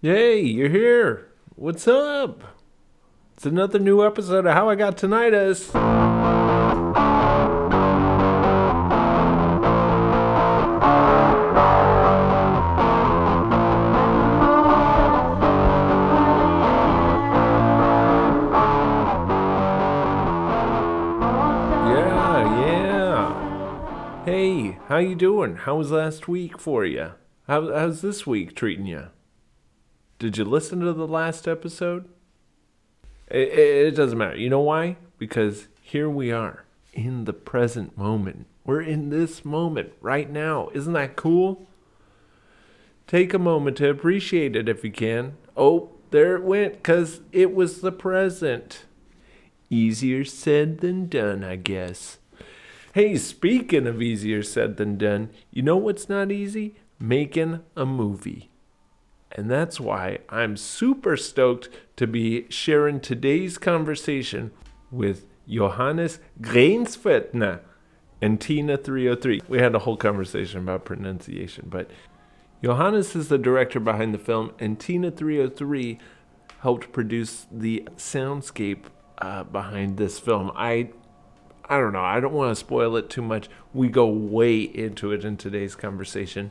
Hey, you're here. What's up? It's another new episode of How I Got Tinnitus. Yeah, yeah. Hey, how you doing? How was last week for you? How, how's this week treating you? Did you listen to the last episode? It, it, it doesn't matter. You know why? Because here we are in the present moment. We're in this moment right now. Isn't that cool? Take a moment to appreciate it if you can. Oh, there it went because it was the present. Easier said than done, I guess. Hey, speaking of easier said than done, you know what's not easy? Making a movie. And that's why I'm super stoked to be sharing today's conversation with Johannes Grenzfurthner and Tina 303. We had a whole conversation about pronunciation, but Johannes is the director behind the film, and Tina 303 helped produce the soundscape uh, behind this film. I I don't know. I don't want to spoil it too much. We go way into it in today's conversation.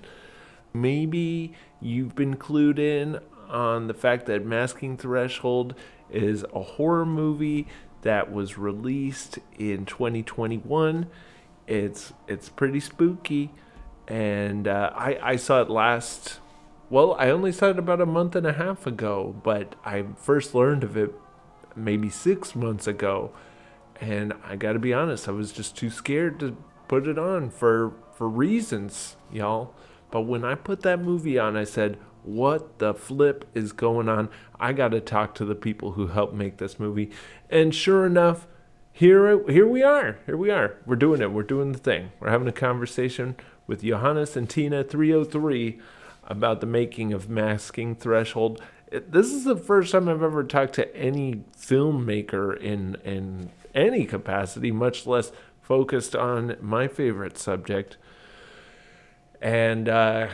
Maybe you've been clued in on the fact that Masking Threshold is a horror movie that was released in 2021. It's it's pretty spooky, and uh, I I saw it last. Well, I only saw it about a month and a half ago, but I first learned of it maybe six months ago, and I got to be honest, I was just too scared to put it on for for reasons, y'all. But when I put that movie on, I said, "What the flip is going on? I got to talk to the people who helped make this movie." And sure enough, here here we are. Here we are. We're doing it. We're doing the thing. We're having a conversation with Johannes and Tina 303 about the making of Masking Threshold. This is the first time I've ever talked to any filmmaker in in any capacity, much less focused on my favorite subject and uh,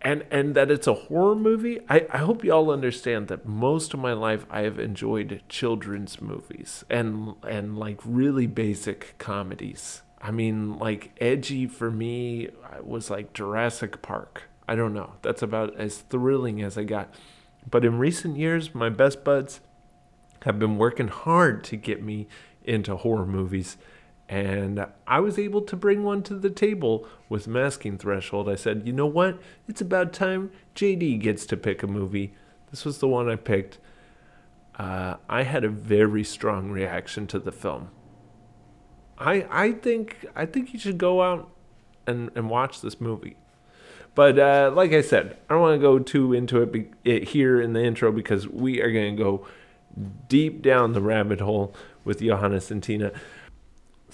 and and that it's a horror movie. I, I hope you all understand that most of my life I have enjoyed children's movies and and like really basic comedies. I mean, like edgy for me was like Jurassic Park. I don't know. That's about as thrilling as I got. But in recent years, my best buds have been working hard to get me into horror movies. And I was able to bring one to the table with Masking Threshold. I said, you know what? It's about time JD gets to pick a movie. This was the one I picked. Uh, I had a very strong reaction to the film. I I think I think you should go out and, and watch this movie. But uh, like I said, I don't want to go too into it, be, it here in the intro because we are going to go deep down the rabbit hole with Johannes and Tina.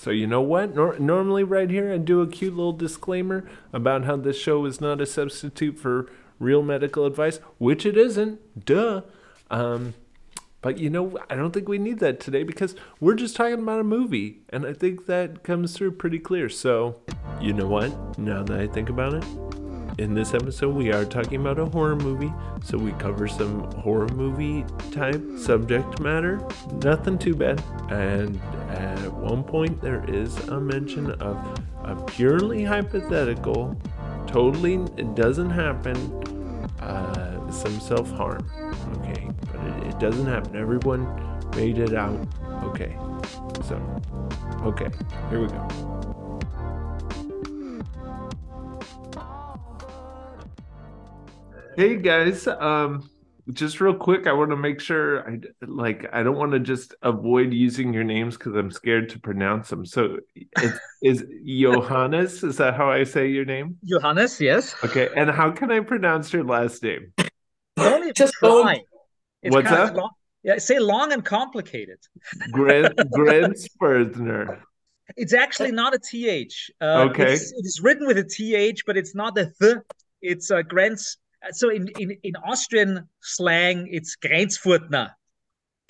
So you know what? Nor- normally, right here, I do a cute little disclaimer about how this show is not a substitute for real medical advice, which it isn't. Duh. Um, but you know, I don't think we need that today because we're just talking about a movie, and I think that comes through pretty clear. So, you know what? Now that I think about it, in this episode, we are talking about a horror movie, so we cover some horror movie type subject matter. Nothing too bad. And at one point, there is a mention of a purely hypothetical, totally it doesn't happen, uh, some self harm. Okay, but it, it doesn't happen. Everyone made it out okay. So, okay, here we go. Hey guys, um, just real quick, I want to make sure I like I don't want to just avoid using your names because I'm scared to pronounce them. So, it is Johannes? Is that how I say your name? Johannes, yes. Okay, and how can I pronounce your last name? Don't Just try. It's What's kind of that? long. Yeah, say long and complicated. Gren Grensperthner. It's actually not a th. Uh, Okay. It's, it is written with a th, but it's not a th. It's a Grenz. So in, in, in Austrian slang, it's Grenzfurtner.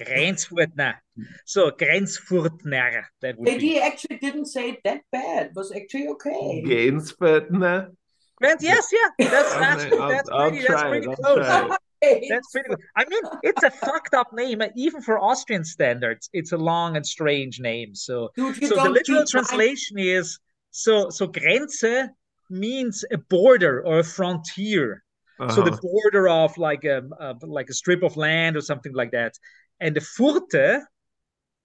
Grenzfurtner. So Grenzfurtner. That would And be. he actually didn't say it that bad. It was actually okay. Gainsperthner. Grenz, yes, yeah. That's that's I'll- that's I'll pretty, try I'll close. try it. Okay. That's pretty good. I mean, it's a fucked up name, uh, even for Austrian standards. It's a long and strange name. So, Dude, so the literal speak my- translation is so so Grenze means a border or a frontier. So the Uh-huh. border of like a, a like a strip of land or something like that. And the Furte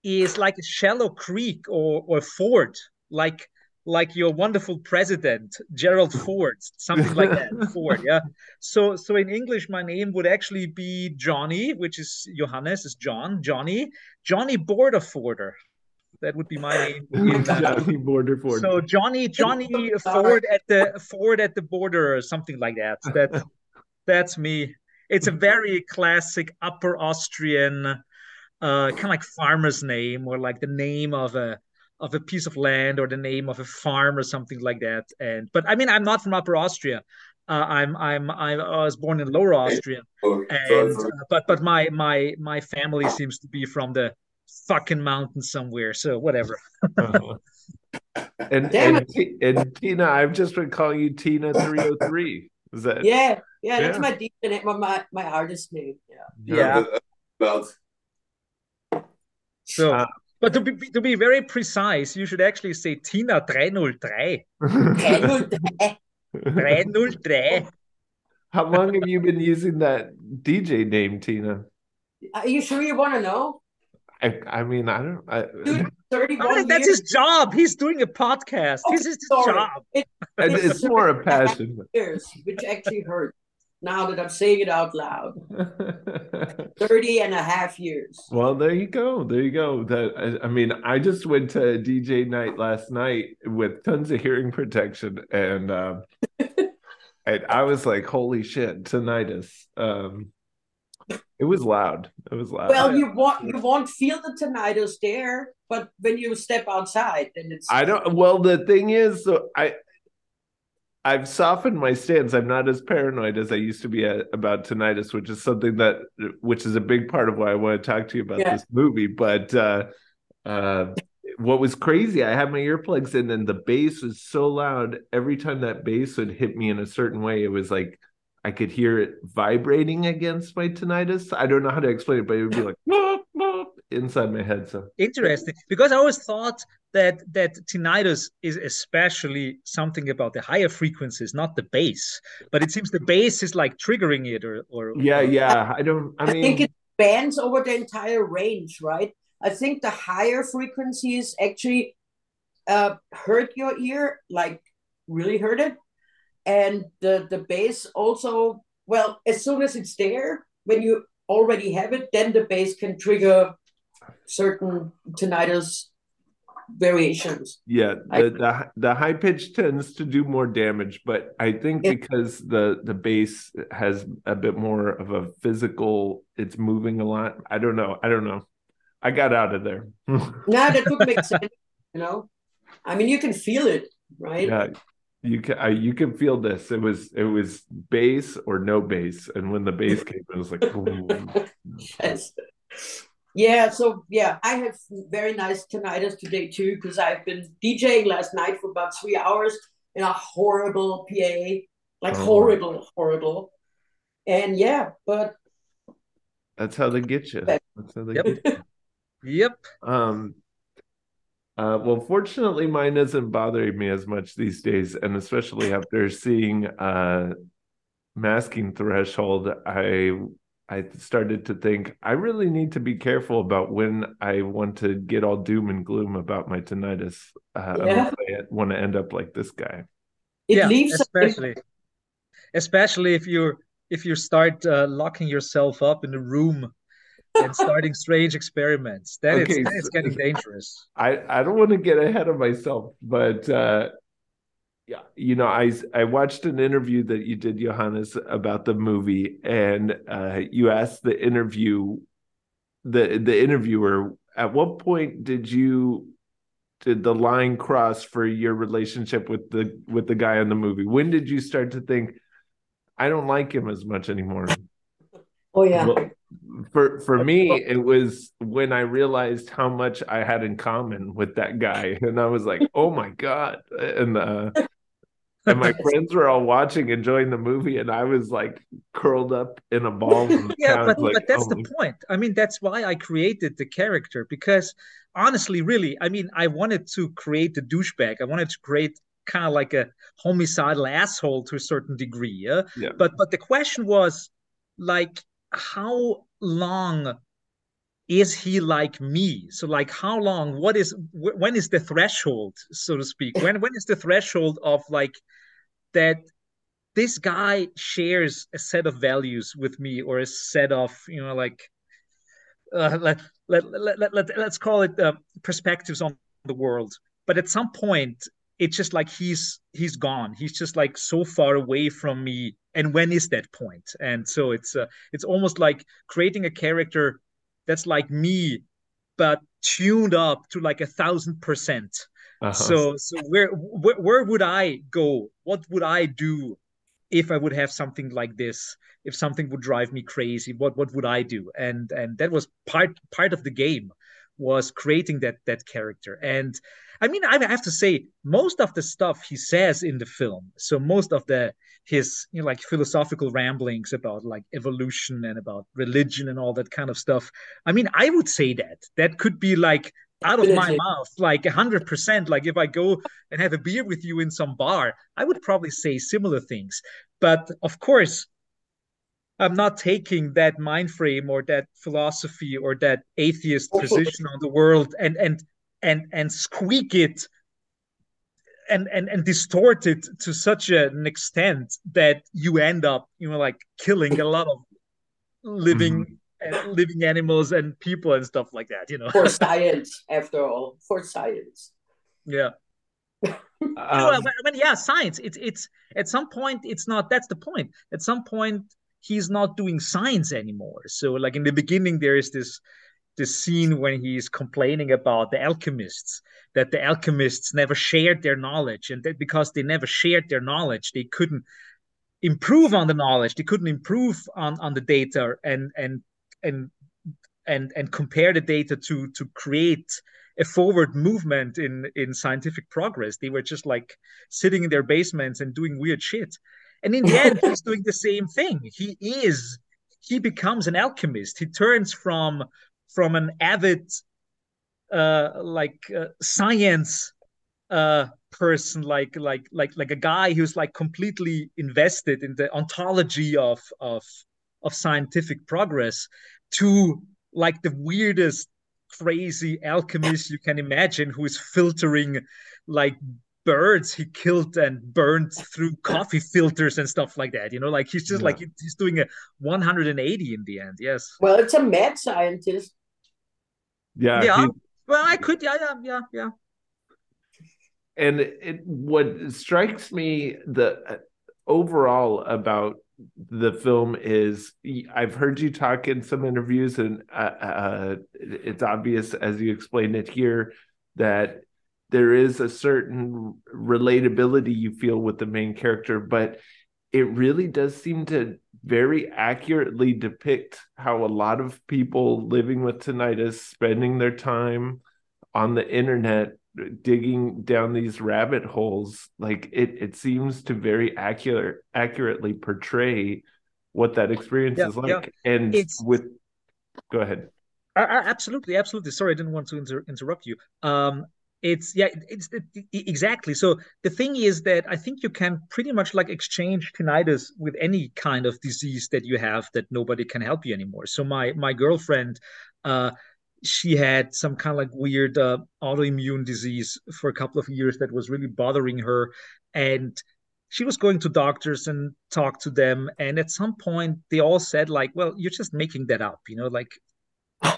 is like a shallow creek or or ford, like like your wonderful president Gerald Ford, something like that. Ford, yeah. So so in English, my name would actually be Johnny, which is Johannes is John, Johnny, Johnny Border Forder. That would be my name. Johnny Border Ford. so Johnny Johnny Ford at the Ford at the border or something like that. That that's me. It's a very classic Upper Austrian uh kind of like farmer's name or like the name of a of a piece of land or the name of a farm or something like that. And but I mean I'm not from Upper Austria. Uh, I'm I'm I was born in Lower Austria, and uh, but but my my my family seems to be from the fucking mountains somewhere. So whatever. Uh-huh. And Damn and, T- and Tina, I've just been calling you Tina 303. Is that Yeah, yeah, that's Yeah. my DJ name, my, my my artist name. Yeah. Yeah. About So, Uh, but to be to be very precise, you should actually say Tina 303. 303. How long have you been using that DJ name, Tina? Are you sure you want to know? I, I mean, I don't. I, Dude, 31 I that's years. his job. He's doing a podcast. Oh, This is his sorry. job. It, and it's more a passion. years, which actually hurt. Now that I'm saying it out loud, well, 30 and a half years. Well, there you go. There you go. That I, I mean, I just went to a DJ night last night with tons of hearing protection, and um, and I was like, "Holy shit, tinnitus!" Um, it was loud. It was loud. Well, you won't you won't feel the tinnitus there, but when you step outside, then it's I don't. Well, the thing is, so I, I've softened my stance. I'm not as paranoid as I used to be a, about tinnitus, which is something that, which is a big part of why I want to talk to you about Yeah. this movie. But uh, uh, what was crazy, I had my earplugs in, and the bass was so loud. Every time that bass would hit me in a certain way, it was like I could hear it vibrating against my tinnitus. I don't know how to explain it, but it would be like inside my head. So Interesting, because I always thought that that tinnitus is especially something about the higher frequencies, not the bass. But it seems the bass is like triggering it, or or yeah, yeah. I don't. I I mean, think it spans over the entire range, right? I think the higher frequencies actually uh, hurt your ear, like really hurt it. And the, the bass also, well, as soon as it's there, when you already have it, then the bass can trigger certain tinnitus variations. Yeah, the the, the high pitch tends to do more damage, but I think It- because the the bass has a bit more of a physical, it's moving a lot. I don't know. I don't know. I got out of there. Now that would make sense, you know? I mean, you can feel it, right? yeah, you can I, you can feel this. It was it was bass or no bass, and when the bass came, it was like. Yes. Yeah, so yeah, I have very nice tinnitus today too because I've been DJing last night for about three hours in a horrible PA, like Oh. horrible, horrible. And yeah, but that's how they get you. That's how they Yep. get you. Yep. Um, uh, well, fortunately, mine isn't bothering me as much these days, and especially after seeing uh, masking threshold, I I started to think I really need to be careful about when I want to get all doom and gloom about my tinnitus. Uh, Yeah. unless I want to end up like this guy. it yeah, leaves especially especially if you if you start uh, locking yourself up in a room and starting strange experiments. Then Okay, it's then it's getting dangerous. I I don't want to get ahead of myself, but uh yeah, you know, I I watched an interview that you did, Johannes, about the movie, and uh you asked the interview the the interviewer at what point did you did the line cross for your relationship with the with the guy in the movie? When did you start to think I don't like him as much anymore? Oh yeah. Well, for for me, it was when I realized how much I had in common with that guy, and I was like, "Oh my god!" And uh, and my friends were all watching, enjoying the movie, and I was like curled up in a ball. yeah, but, like, but that's oh the point. I mean, that's why I created the character because honestly, really, I mean, I wanted to create the douchebag. I wanted to create kind of like a homicidal asshole to a certain degree. Yeah? yeah. But but the question was like, how long is he like me? So like how long what is when is the threshold so to speak? When when is the threshold of like that this guy shares a set of values with me or a set of you know like uh, let, let, let, let, let, let's call it uh, perspectives on the world. But at some point it's just like he's he's gone. He's just like so far away from me. And when is that point? And so it's uh, it's almost like creating a character that's like me but tuned up to like a thousand percent. Uh-huh. so so where, where where would i go? What would i do if i would have something like this? If something would drive me crazy what what would i do? And and that was part part of the game was creating that that character and I mean, I have to say, most of the stuff he says in the film, so most of the his you know like philosophical ramblings about like evolution and about religion and all that kind of stuff. I mean, I would say that that could be like out of my mouth, like a hundred percent. Like if I go and have a beer with you in some bar, I would probably say similar things. But of course, I'm not taking that mind frame or that philosophy or that atheist position on the world and and and and squeak it and and and distort it to such an extent that you end up you know like killing a lot of living mm-hmm. living animals and people and stuff like that you know. For science after all. For science. Yeah. Um, I mean, yeah science. It's it's at some point it's not that's the point. At some point he's not doing science anymore. So like in the beginning there is this the scene when he's complaining about the alchemists that the alchemists never shared their knowledge and that because they never shared their knowledge they couldn't improve on the knowledge they couldn't improve on on the data and and and and and compare the data to to create a forward movement in in scientific progress. They were just like sitting in their basements and doing weird shit and in the end he's doing the same thing. He is he becomes an alchemist. He turns from from an avid uh like uh, science uh person like like like like a guy who's like completely invested in the ontology of of of scientific progress to like the weirdest crazy alchemist you can imagine who is filtering like birds he killed and burned through coffee filters and stuff like that you know like he's just yeah. like he's doing a 180 in the end yes well it's a mad scientist yeah. Yeah. He, well, I could. Yeah. Yeah. Yeah. Yeah. And it, what strikes me the uh, overall about the film is I've heard you talk in some interviews, and uh, uh, it's obvious as you explain it here that there is a certain relatability you feel with the main character, but it really does seem to very accurately depict how a lot of people living with tinnitus spending their time on the internet digging down these rabbit holes like it it seems to very accurate accurately portray what that experience yeah, is like. yeah. and it's, with go ahead. Absolutely absolutely. Sorry i didn't want to inter- interrupt you. Um it's yeah it's it, exactly. So the thing is that i think you can pretty much like exchange tinnitus with any kind of disease that you have that nobody can help you anymore. So my my girlfriend uh she had some kind of like weird uh, autoimmune disease for a couple of years that was really bothering her. And she was going to doctors and talk to them. And at some point they all said like well you're just making that up you know like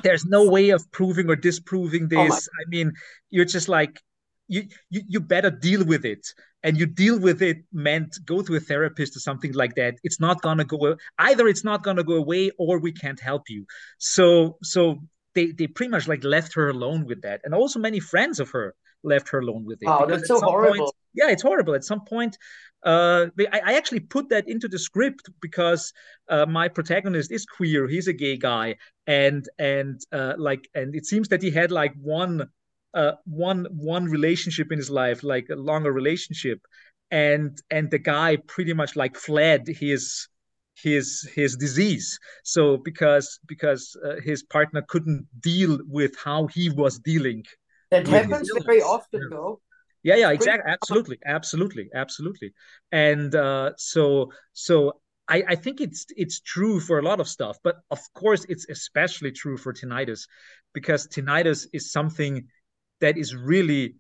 there's no way of proving or disproving oh this. Oh I mean, you're just like you, you you better deal with it. And you deal with it meant go to a therapist or something like that. It's not gonna go either it's not gonna go away or we can't help you. So so they they pretty much like left her alone with that. And also many friends of her left her alone with it. Oh that's so horrible point, yeah it's horrible. At some point uh, I, I, actually put that into the script because uh, my protagonist is queer. He's a gay guy, and and uh, like, and it seems that he had like one, uh, one one relationship in his life, like a longer relationship, and and the guy pretty much like fled his his his disease. So because because uh, his partner couldn't deal with how he was dealing that happens very often yeah. though yeah yeah exactly absolutely absolutely absolutely. And uh, so so I, I think it's it's true for a lot of stuff but of course it's especially true for tinnitus because tinnitus is something that is really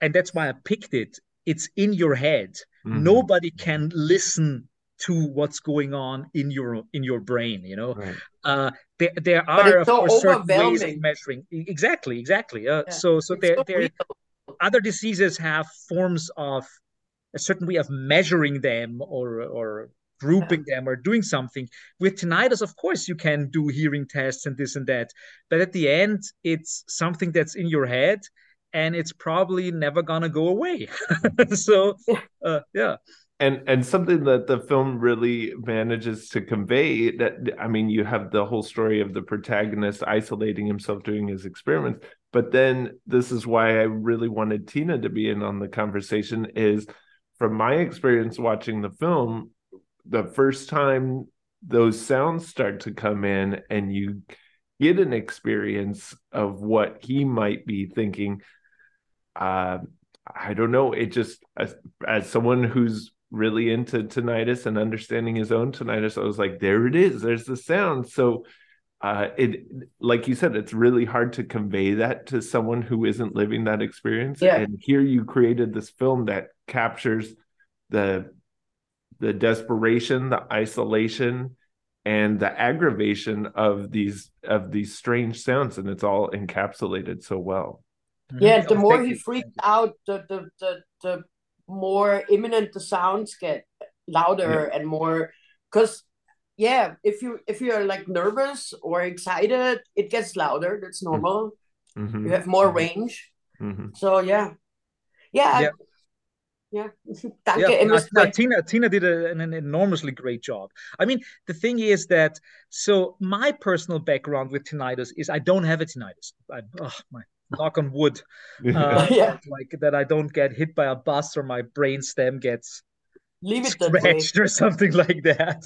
and that's why i picked it it's in your head. Mm-hmm. nobody can listen to what's going on in your in your brain you know? Right. uh there, there are of so course certain ways of measuring. Exactly exactly uh, yeah. so so there so there other diseases have forms of a certain way of measuring them or or grouping yeah. them or doing something. With tinnitus of course you can do hearing tests and this and that but at the end it's something that's in your head and it's probably never gonna go away. So uh, yeah. And and something that the film really manages to convey that i mean you have the whole story of the protagonist isolating himself doing his experiments but then this is why i really wanted tina to be in on the conversation is from my experience watching the film the first time those sounds start to come in and you get an experience of what he might be thinking uh, i don't know it just as, as someone who's really into tinnitus and understanding his own tinnitus, I was like, there it is. There's the sound. So uh, it, like you said, it's really hard to convey that to someone who isn't living that experience. Yeah. And here you created this film that captures the the desperation, the isolation, and the aggravation of these of these strange sounds, and it's all encapsulated so well. Yeah, the more he freaked out, the the the the more imminent the sounds get louder yeah. and more because yeah if you if you're like nervous or excited it gets louder that's mm-hmm. normal mm-hmm. you have more mm-hmm. range mm-hmm. so yeah yeah yeah, yeah. yeah. No, no, Tina Tina did a, an, an, enormously great job. I mean, the thing is that so my personal background with tinnitus is I don't have a tinnitus. I, oh, my knock on wood, uh, yeah. like that I don't get hit by a bus or my brain stem gets Leave it scratched or something like that,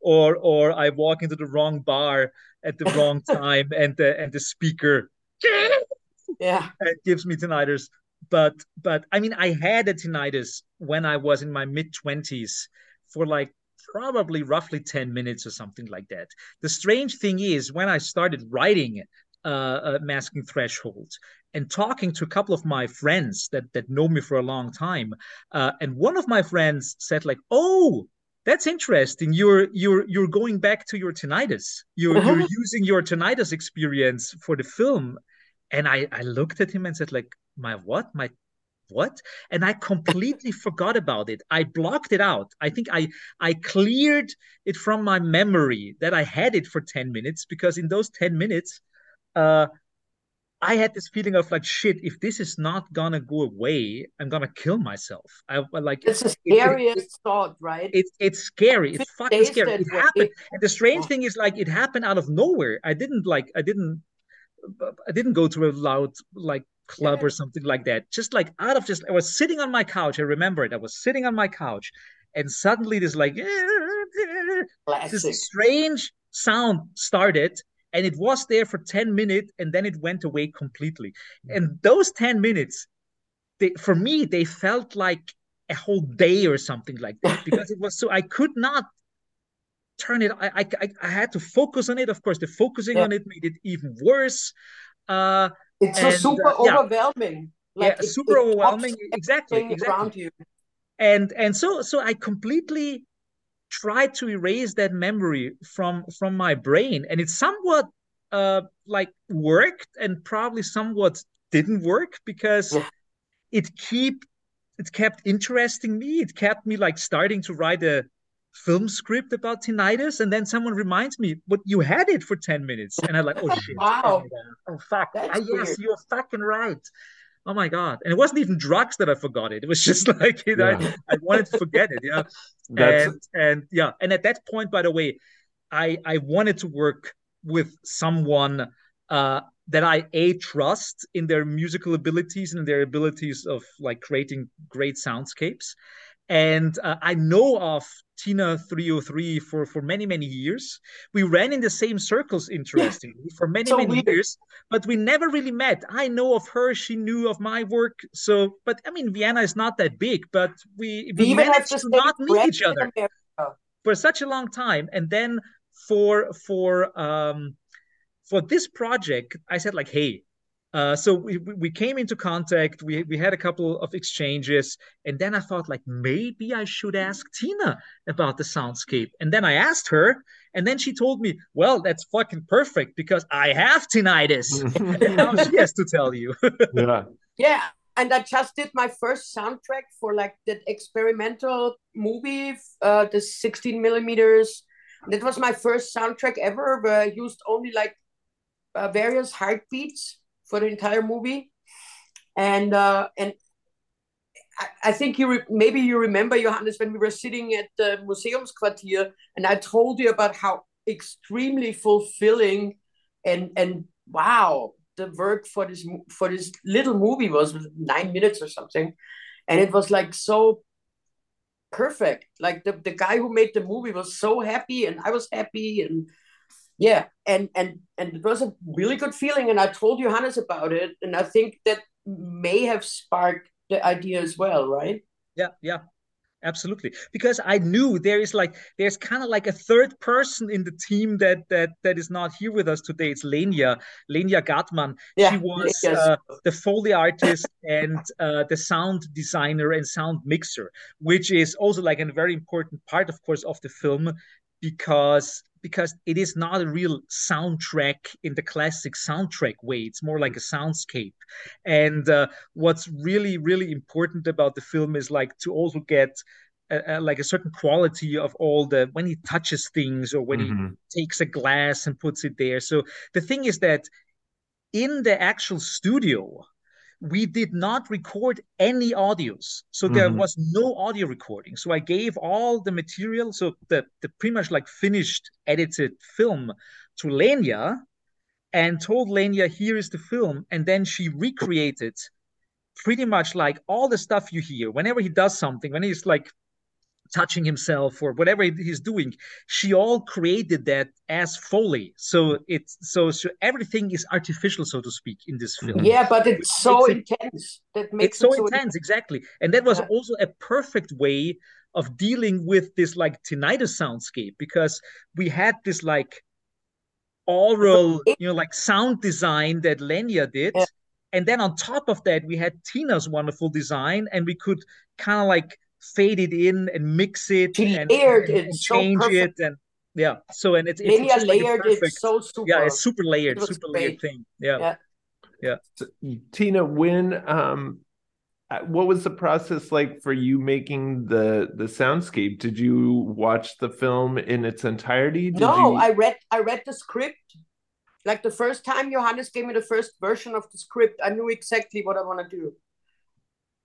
or or I walk into the wrong bar at the wrong time and the and the speaker yeah it gives me tinnitus. But but I mean I had a tinnitus when I was in my mid twenties for like probably roughly 10 minutes or something like that. The strange thing is, when I started writing uh, uh, masking thresholds. And talking to a couple of my friends that that know me for a long time uh, and one of my friends said like oh that's interesting. You're you're you're going back to your tinnitus. You're, uh-huh. you're using your tinnitus experience for the film. And i i looked at him and said like my what? My what? And i completely forgot about it. I blocked it out. I think i i cleared it from my memory that i had it for 10 minutes because in those 10 minutes uh, I had this feeling of like shit. If this is not gonna go away, I'm gonna kill myself. I like it's the scariest it, it, thought, right? It's it's scary. It's fucking scary. It happened. and the strange thing is like it happened out of nowhere. I didn't like I didn't I didn't go to a loud like club yeah. or something like that. Just like out of just I was sitting on my couch. I remember it. I was sitting on my couch, and suddenly this like Classic. this strange sound started and it was there for 10 minutes and then it went away completely. And those 10 minutes they, for me they felt like a whole day or something like that because it was so i could not turn it i i, I had to focus on it. Of course the focusing yeah. on it made it even worse. Uh it's and, so super uh, yeah. overwhelming. Like yeah, it, super it overwhelming exactly, exactly around you. And and so so i completely tried to erase that memory from from my brain. And it somewhat uh like worked and probably somewhat didn't work because yeah. it keep it kept interesting me. It kept me like starting to write a film script about tinnitus. And then someone reminds me but you had it for 10 minutes. And i'm like oh shit. Wow. Oh fuck. Ah, yes you're fucking right oh my god. And it wasn't even drugs that i forgot it. It was just like you know, yeah. I, I, wanted to forget it yeah. And and yeah. And at that point by the way i i wanted to work with someone uh that i a trust in their musical abilities and their abilities of like creating great soundscapes and uh, I know of Tina 303 for for many many years. We ran in the same circles, interestingly, for many so many weird. years, but we never really met. I know of her; she knew of my work. So, but I mean, Vienna is not that big, but we we, we managed to not meet each other for such a long time, and then for for um for this project, I said like, hey, uh, so we, we came into contact. We we had a couple of exchanges, and then I thought like maybe I should ask Tina about the soundscape. And then I asked her, and then she told me, "Well, that's fucking perfect because I have tinnitus." and now she has to tell you. yeah. Yeah, and I just did my first soundtrack for like that experimental movie, uh, the 16 millimeters. That was my first soundtrack ever, where I used only like uh, various heartbeats for the entire movie, and uh, and I, I think you re- maybe you remember Johannes when we were sitting at the Museumsquartier, and I told you about how extremely fulfilling and and wow the work for this for this little movie was nine minutes or something, and it was like so perfect. Like the, the guy who made the movie was so happy, and I was happy, and yeah and and and it was a really good feeling and i told johannes about it and i think that may have sparked the idea as well right? Yeah yeah absolutely. Because i knew there is like there's kind of like a third person in the team that that that is not here with us today. It's lenia lenia gatman. Yeah, she was yes. uh, the foley artist and uh, the sound designer and sound mixer which is also like a very important part of course of the film because because it is not a real soundtrack in the classic soundtrack way. It's more like a soundscape. And uh, what's really, really important about the film is like to also get a, a, like a certain quality of all the when he touches things or when mm-hmm. he takes a glass and puts it there. So the thing is that in the actual studio, we did not record any audios. So there mm-hmm. was no audio recording. So i gave all the material so the, the pretty much like finished edited film to lenia and told lenia here is the film and then she recreated pretty much like all the stuff you hear. Whenever he does something when he's like touching himself or whatever he's doing she all created that as foley so mm-hmm. it's so, so everything is artificial so to speak in this film. Yeah but it's so intense. That makes it's so, it so intense, intense. exactly. And that was yeah. also a perfect way of dealing with this like tinnitus soundscape because we had this like oral you know like sound design that lenya did. Yeah. and then on top of that we had tina's wonderful design and we could kind of like fade it in and mix it she and, layered and, it and change so it and yeah. So and it's, it's, it's layered like it's so super. Yeah it's super layered it super great. layered thing. Yeah. Yeah, yeah. So, tina when um uh, what was the process like for you making the the soundscape? Did you watch the film in its entirety? Did no you... i read i read the script. Like the first time johannes gave me the first version of the script i knew exactly what i want to do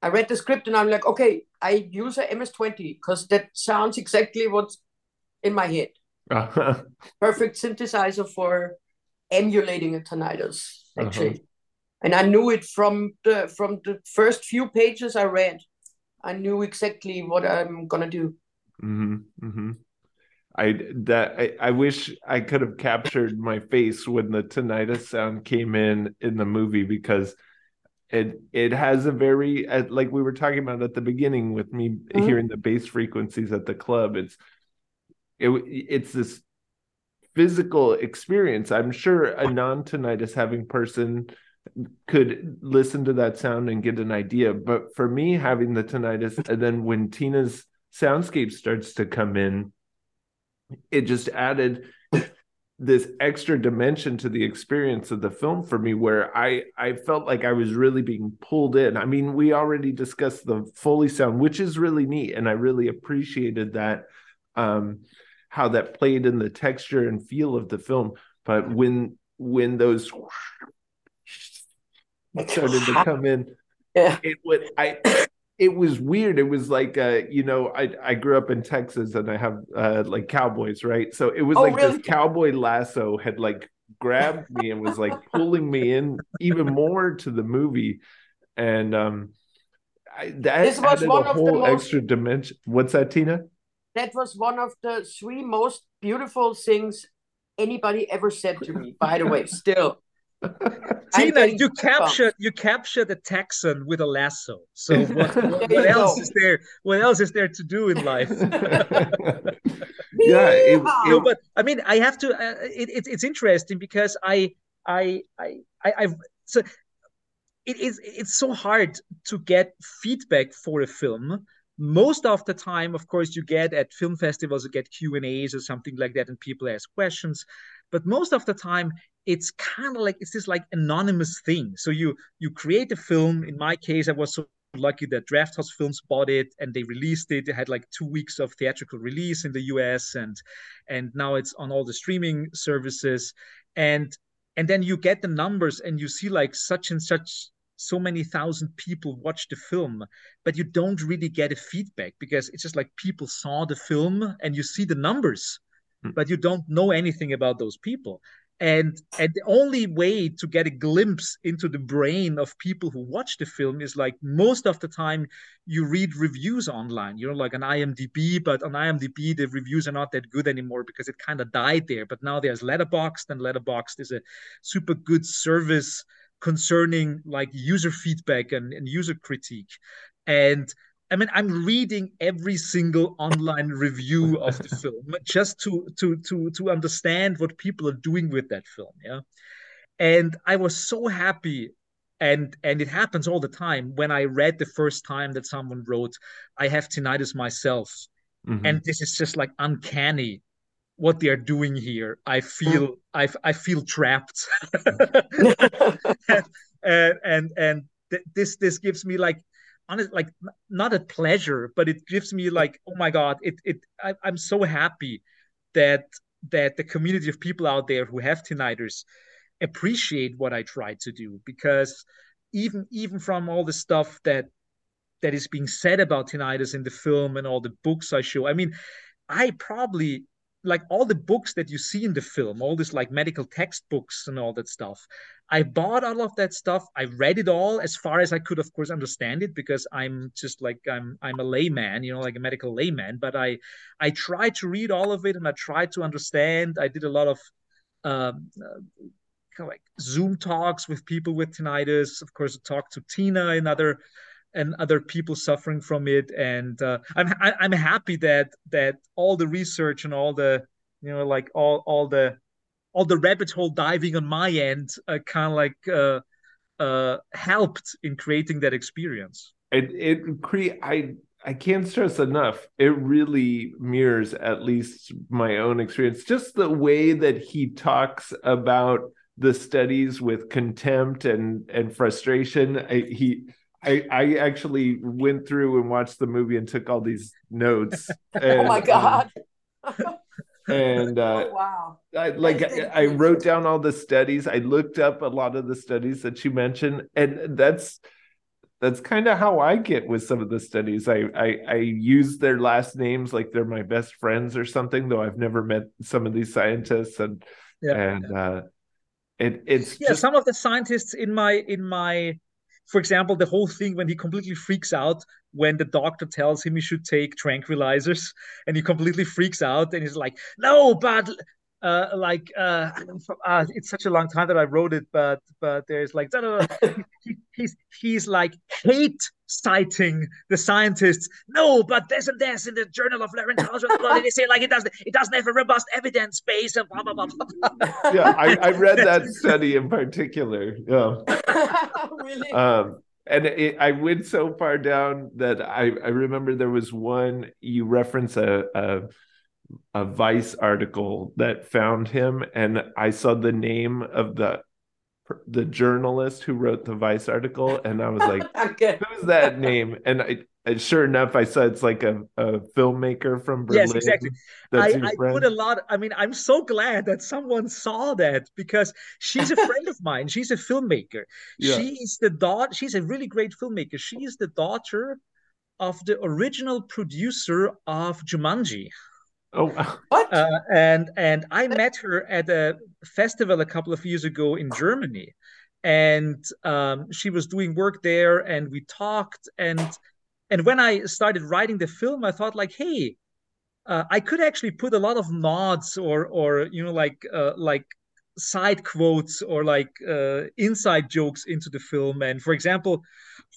I read the script and I'm like, okay, I use a MS-20 because that sounds exactly what's in my head. Perfect synthesizer for emulating a tinnitus, actually. Uh-huh. And I knew it from the from the first few pages I read. I knew exactly what I'm gonna do. Mm-hmm. Mm-hmm. I that I, I wish I could have captured my face when the tinnitus sound came in in the movie because it it has a very like we were talking about at the beginning with me mm-hmm. hearing the bass frequencies at the club it's it it's this physical experience i'm sure a non-tinnitus having person could listen to that sound and get an idea but for me having the tinnitus and then when tina's soundscape starts to come in it just added this extra dimension to the experience of the film for me where I I felt like I was really being pulled in. I mean, we already discussed the Foley sound, which is really neat and I really appreciated that um how that played in the texture and feel of the film, but when when those started to come in yeah. it would I it was weird. It was like, uh, you know, I I grew up in Texas and I have uh, like cowboys, right? So it was oh, like really? this cowboy lasso had like grabbed me and was like pulling me in even more to the movie, and um, I, that This was added one a of the whole most- extra dimension. What's that, Tina? That was one of the three most beautiful things anybody ever said to me. By the way, still. I'm Tina, you goosebumps. captured you captured a Texan with a lasso. So what, what, There what you else is there? What else is there to do in life? yeah, it, Yeehaw! no, it- but I mean, I have to. Uh, it, it, it's interesting because I, I, I, I, I've so it is. It's so hard to get feedback for a film. Most of the time, of course, you get at film festivals, you get Q and A's or something like that, and people ask questions. But most of the time, it's kind of like it's this like anonymous thing. So you you create a film. In my case, I was so lucky that Drafthouse Films bought it and they released it. It had like two weeks of theatrical release in the US and and now it's on all the streaming services. And and then you get the numbers and you see like such and such so many thousand people watch the film, but you don't really get a feedback because it's just like people saw the film and you see the numbers. Hmm. but you don't know anything about those people. And and the only way to get a glimpse into the brain of people who watch the film is like most of the time you read reviews online. You know like on imdb but on imdb the reviews are not that good anymore because it kind of died there. But now there's letterboxd and letterboxd is a super good service concerning like user feedback and, and user critique. And I mean, I'm reading every single online review of the film just to to to to understand what people are doing with that film. Yeah, and I was so happy, and and it happens all the time when I read the first time that someone wrote, "I have tinnitus myself," Mhm. and this is just like uncanny what they are doing here. I feel I I feel trapped, and and and th- this this gives me like honest like not a pleasure but it gives me like oh my god it it I, i'm so happy that that the community of people out there who have tinnitus appreciate what i try to do. Because even even from all the stuff that that is being said about tinnitus in the film and all the books i show i mean i probably like all the books that you see in the film all this like medical textbooks and all that stuff I bought all of that stuff. I read it all as far as I could, of course, understand it because I'm just like I'm I'm a layman, you know, like a medical layman. But I I tried to read all of it and I tried to understand. I did a lot of um, uh, kind of like Zoom talks with people with tinnitus. Of course, I talked to Tina and other and other people suffering from it. And uh, I'm I, I'm happy that that all the research and all the you know like all all the all the rabbit hole diving on my end uh, kind of like uh, uh, helped in creating that experience. it it cre- I I can't stress enough. It really mirrors at least my own experience. Just the way that he talks about the studies with contempt and and frustration. I, he I I actually went through and watched the movie and took all these notes. And, oh my god. um, and uh, oh wow. I, like I, I wrote down all the studies. I looked up a lot of the studies that you mentioned, and that's that's kind of how I get with some of the studies. I, I I use their last names like they're my best friends or something, though I've never met some of these scientists, and Yeah, and uh, it it's yeah. just Some of the scientists in my in my, for example, the whole thing when he completely freaks out when the doctor tells him he should take tranquilizers, and he completely freaks out and he's like, "No, but." Uh, like uh, uh, it's such a long time that I wrote it, but but there's like he, he's he's like hate citing the scientists. No, but this and this in the Journal of Laryngology, blah, blah, they say like it doesn't it doesn't have a robust evidence base and blah blah blah. blah. yeah. I, I read that study in particular. Yeah. really? um and it, i went so far down that i i remember there was one you reference a, a a vice article that found him and i saw the name of the the journalist who wrote the vice article and i was like okay. who's that name and i and sure enough i saw it's like a, a filmmaker from berlin Yes, exactly. that's I, your I friend put a lot. I mean, I'm so glad that someone saw that because she's a friend of mine. She's a filmmaker. Yeah. She's the daughter. She's a really great filmmaker. She is the daughter of the original producer of Jumanji. oh. What? Uh, and and I met her at a festival a couple of years ago in Germany, and um, she was doing work there, and we talked. and And when I started writing the film, I thought like, hey, uh, I could actually put a lot of nods or or you know like uh, like side quotes or like uh, inside jokes into the film. And for example,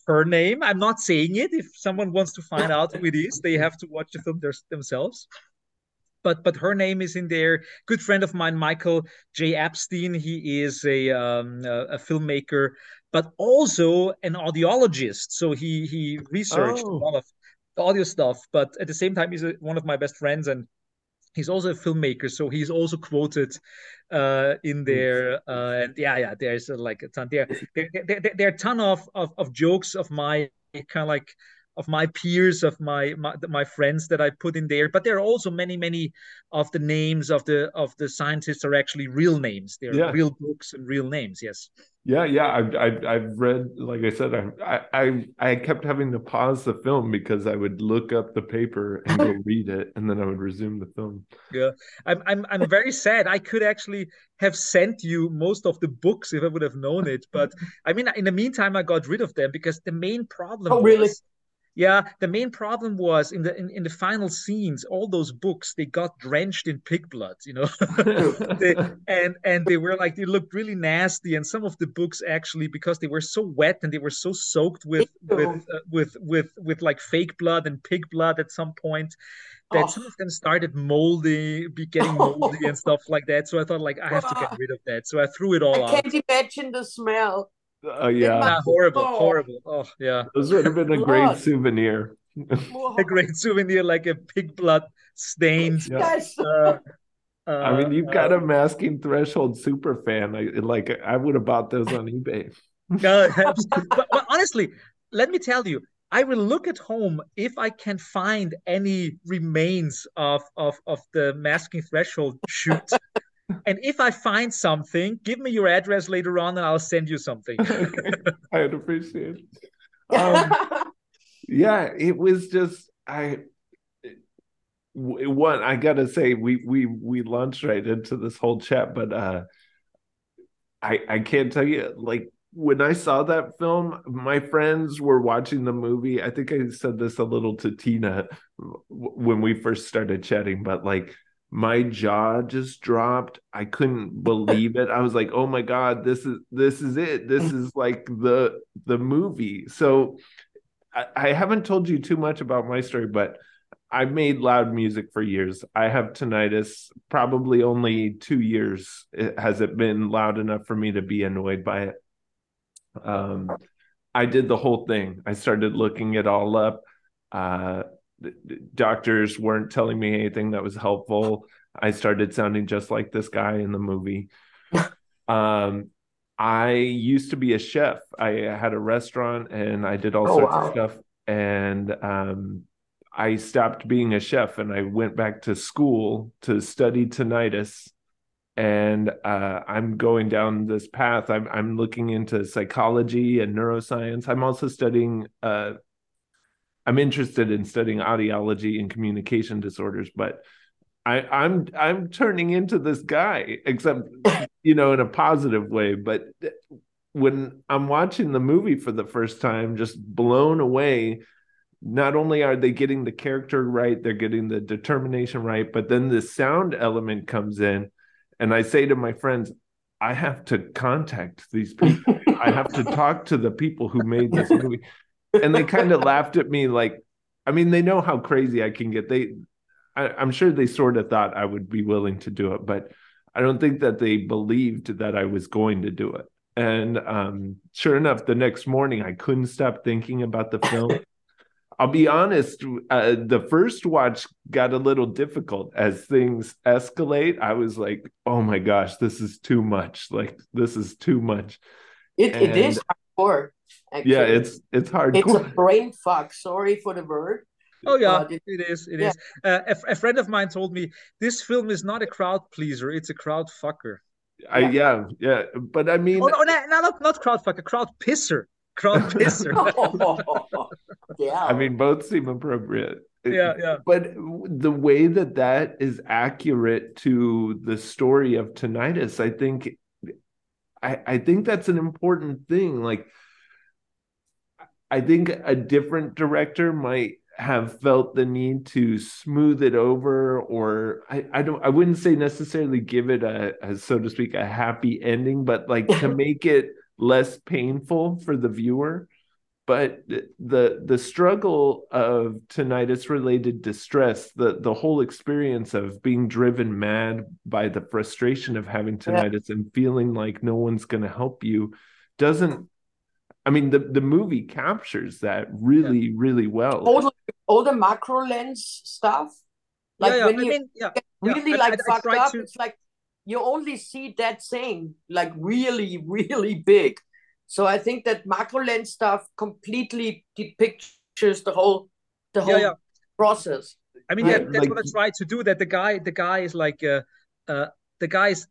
her name, I'm not saying it. If someone wants to find out who it is, they have to watch the film themselves. But but her name is in there. Good friend of mine, Michael J. Epstein. He is a um, a, a filmmaker, but also an audiologist. So he he researched oh. a lot of audio stuff. But at the same time, he's a, one of my best friends and he's also a filmmaker so he's also quoted uh, in there uh, and yeah yeah there's uh, like a ton there there, there, there, are a ton of, of, of jokes of my kind of like of my peers of my, my my friends that i put in there but there are also many many of the names of the of the scientists are actually real names they're yeah. real books and real names yes yeah, yeah. I've, I've, I've read, like I said, I, I, I kept having to pause the film because I would look up the paper and go read it, and then I would resume the film. Yeah, I'm, I'm, I'm very sad. I could actually have sent you most of the books if I would have known it, but I mean, in the meantime, I got rid of them because the main problem. Oh, really? Was, yeah, the main problem was in the in, in the final scenes, all those books they got drenched in pig blood, you know, they, and and they were like they looked really nasty, and some of the books actually because they were so wet and they were so soaked with with uh, with with with like fake blood and pig blood at some point that oh. some of them started moldy, be getting moldy and stuff like that. So I thought like I have to get rid of that, so I threw it all I out. Can't imagine the smell. Oh yeah. yeah. horrible, oh. horrible. Oh yeah. Those would have been a great souvenir. a great souvenir, like a pig blood stains. Yeah. Uh, uh, I mean, you've got uh, a masking threshold super fan. I, like I would have bought those on eBay. but, but honestly, let me tell you, I will look at home if I can find any remains of of of the masking threshold shoot and if I find something, give me your address later on, and I'll send you something. I'd appreciate it. Um, yeah, it was just I. One, I gotta say, we we we launched right into this whole chat, but uh, I I can't tell you like when I saw that film, my friends were watching the movie. I think I said this a little to Tina when we first started chatting, but like my jaw just dropped. I couldn't believe it. I was like oh my god this is this is it. This is like the the movie. So I, I haven't told you too much about my story but i've made loud music for years. I have tinnitus probably only two years. Has it been loud enough for me to be annoyed by it? Um i did the whole thing. I started looking it all up. Uh doctors weren't telling me anything that was helpful. I started sounding just like this guy in the movie. um, I used to be a chef. I had a restaurant and I did all oh, sorts wow. of stuff. And um, I stopped being a chef and I went back to school to study tinnitus. And uh, I'm going down this path. I'm I'm looking into psychology and neuroscience. I'm also studying uh, I'm interested in studying audiology and communication disorders, but I, I'm I'm turning into this guy, except you know in a positive way. But when I'm watching the movie for the first time, just blown away. Not only are they getting the character right, they're getting the determination right, but then the sound element comes in, and I say to my friends, I have to contact these people. I have to talk to the people who made this movie and they kind of laughed at me like i mean they know how crazy i can get. They I, am sure they sort of thought i would be willing to do it but i don't think that they believed that i was going to do it. And um, sure enough the next morning i couldn't stop thinking about the film. I'll be honest uh, the first watch got a little difficult. As things escalate i was like oh my gosh this is too much. Like this is too much. It, and, it is hardcore Actually. Yeah, it's it's hard. It's a brain fuck. Sorry for the word. Oh yeah, it, it is. It yeah. is. Uh, a, a, friend of mine told me this film is not a crowd pleaser; it's a crowd fucker. I, yeah, yeah, but I mean, oh, no, no, not not crowd fucker, crowd pisser, crowd pisser. yeah, I mean, both seem appropriate. Yeah, yeah. But the way that that is accurate to the story of tinnitus, I think I, I think that's an important thing. Like, I think a different director might have felt the need to smooth it over or I, I don't I wouldn't say necessarily give it a, a so to speak a happy ending but like to make it less painful for the viewer but the the struggle of tinnitus related distress the the whole experience of being driven mad by the frustration of having tinnitus yeah. and feeling like no one's going to help you doesn't I mean, the, the movie captures that really, yeah. really well. All the, all the macro lens stuff. Like yeah, yeah. when I you mean, yeah, really like I, fucked up, to... it's like you only see that thing like really, really big. So I think that macro lens stuff completely depicts the whole the whole process. I mean, that, that's like, what I tried to do. That the guy, the guy is like, uh, uh, the guy is,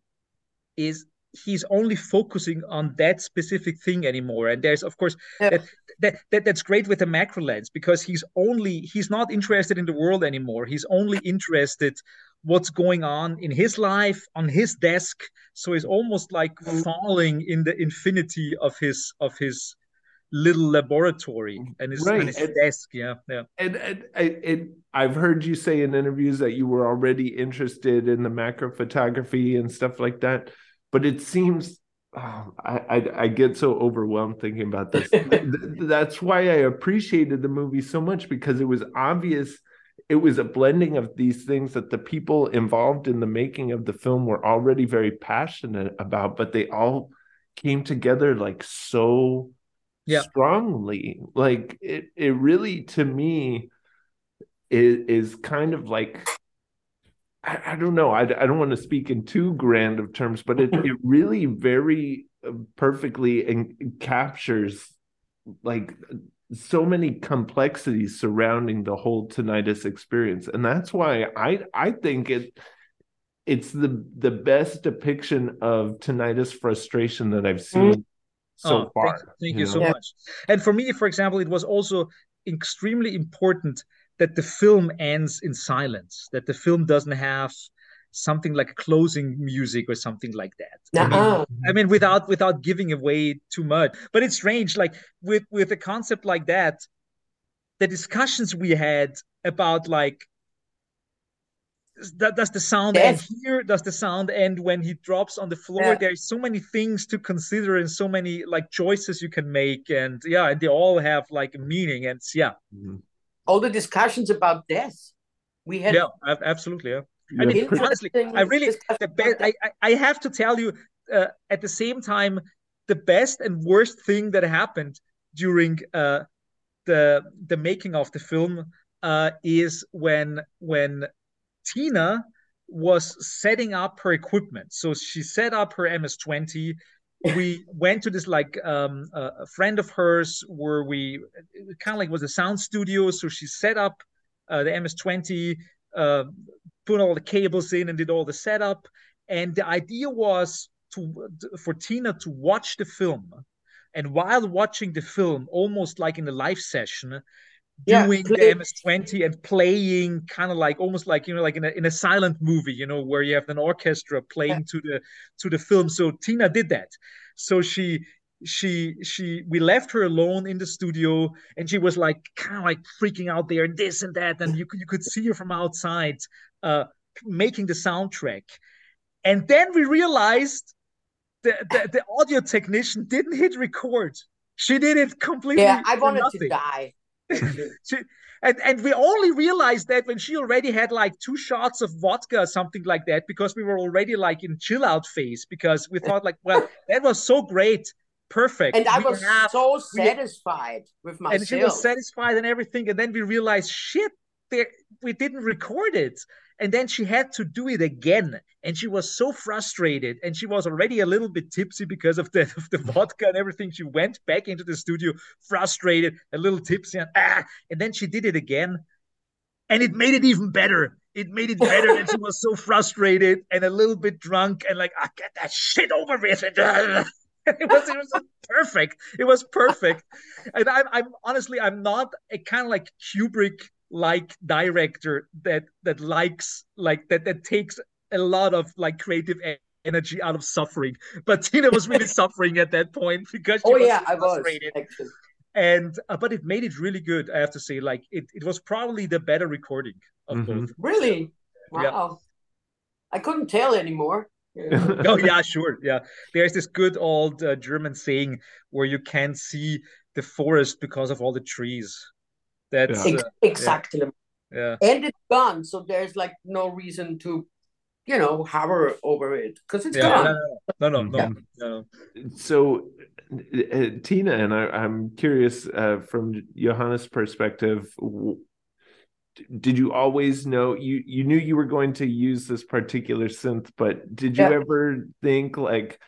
is he's only focusing on that specific thing anymore and there's of course yeah. that, that, that that's great with the macro lens because he's only he's not interested in the world anymore he's only interested what's going on in his life on his desk so he's almost like mm. falling in the infinity of his of his little laboratory and his, right. and his and, desk yeah yeah and, and, and i've heard you say in interviews that you were already interested in the macro photography and stuff like that but it seems oh, I, I, I get so overwhelmed thinking about this. That's why I appreciated the movie so much because it was obvious it was a blending of these things that the people involved in the making of the film were already very passionate about, but they all came together like so yeah. strongly. Like it, it really to me is, is kind of like I, I don't know. I, I don't want to speak in too grand of terms, but it, it really very uh, perfectly and captures like so many complexities surrounding the whole tinnitus experience and that's why i i think it it's the the best depiction of tinnitus frustration that i've seen mm. so oh, far thank, thank you, you know? so much and for me for example it was also extremely important that the film ends in silence, that the film doesn't have something like closing music or something like that. I, mean, uh-huh. I mean, without without giving away too much. But it's strange, like with with a concept like that, the discussions we had about like does the sound yes. end here? Does the sound end when he drops on the floor? Yeah. There's so many things to consider and so many like choices you can make, and yeah, and they all have like meaning. And yeah, mm-hmm all the discussions about death we had yeah absolutely yeah I mean, honestly, I really the best. I, I have to tell you, uh, at the same time, the best and worst thing that happened during uh, the the making of the film uh, is when when Tina was setting up her equipment. So she set up her MS-20 we went to this like um, a friend of hers where we kind of like was a sound studio. So she set up uh, the MS-20, uh, put all the cables in, and did all the setup. And the idea was to for Tina to watch the film, and while watching the film, almost like in a live session, doing yeah, the MS-20 and playing kind of like almost like you know like in a in a silent movie, you know, where you have an orchestra playing yeah. to the to the film. So Tina did that. So she she she we left her alone in the studio and she was like kind of like freaking out there and this and that and you could you could see her from outside uh making the soundtrack and then we realized the, the, the audio technician didn't hit record she did it completely yeah i wanted nothing. to die she, and, and we only realized that when she already had like two shots of vodka or something like that because we were already like in chill out phase because we thought like well that was so great. Perfect. And i we was have, so satisfied we, with myself and she was satisfied and everything and then we realized shit we didn't record it and then she had to do it again. And she was so frustrated. And she was already a little bit tipsy because of the, of the vodka and everything. She went back into the studio frustrated a little tipsy and ah and then she did it again. And it made it even better. It made it better. And she was so frustrated and a little bit drunk and like i ah, get that shit over with. It was it was perfect. It was perfect. And I'm, I'm honestly i'm not a kind of like kubrick like director that that likes like that that takes a lot of like creative energy out of suffering. But Tina was really suffering at that point because she Oh was yeah, so I was frustrated. And uh, but it made it really good, I have to say. Like it, it was probably the better recording of Mhm. both. Really? Yeah. Wow. I couldn't tell anymore. Yeah. oh yeah, sure. Yeah, there's this good old uh, German saying where you can't see the forest because of all the trees. That's Yeah. Uh, exactly. yeah, And it's gone, so there's like no reason to, you know, hover over it because it's yeah. Gone. no, no, no, no, no, no. So, uh, Tina, and I, I'm curious uh, from Johannes' perspective. Did you always know you you knew you were going to use this particular synth, but did you Yeah. ever think like,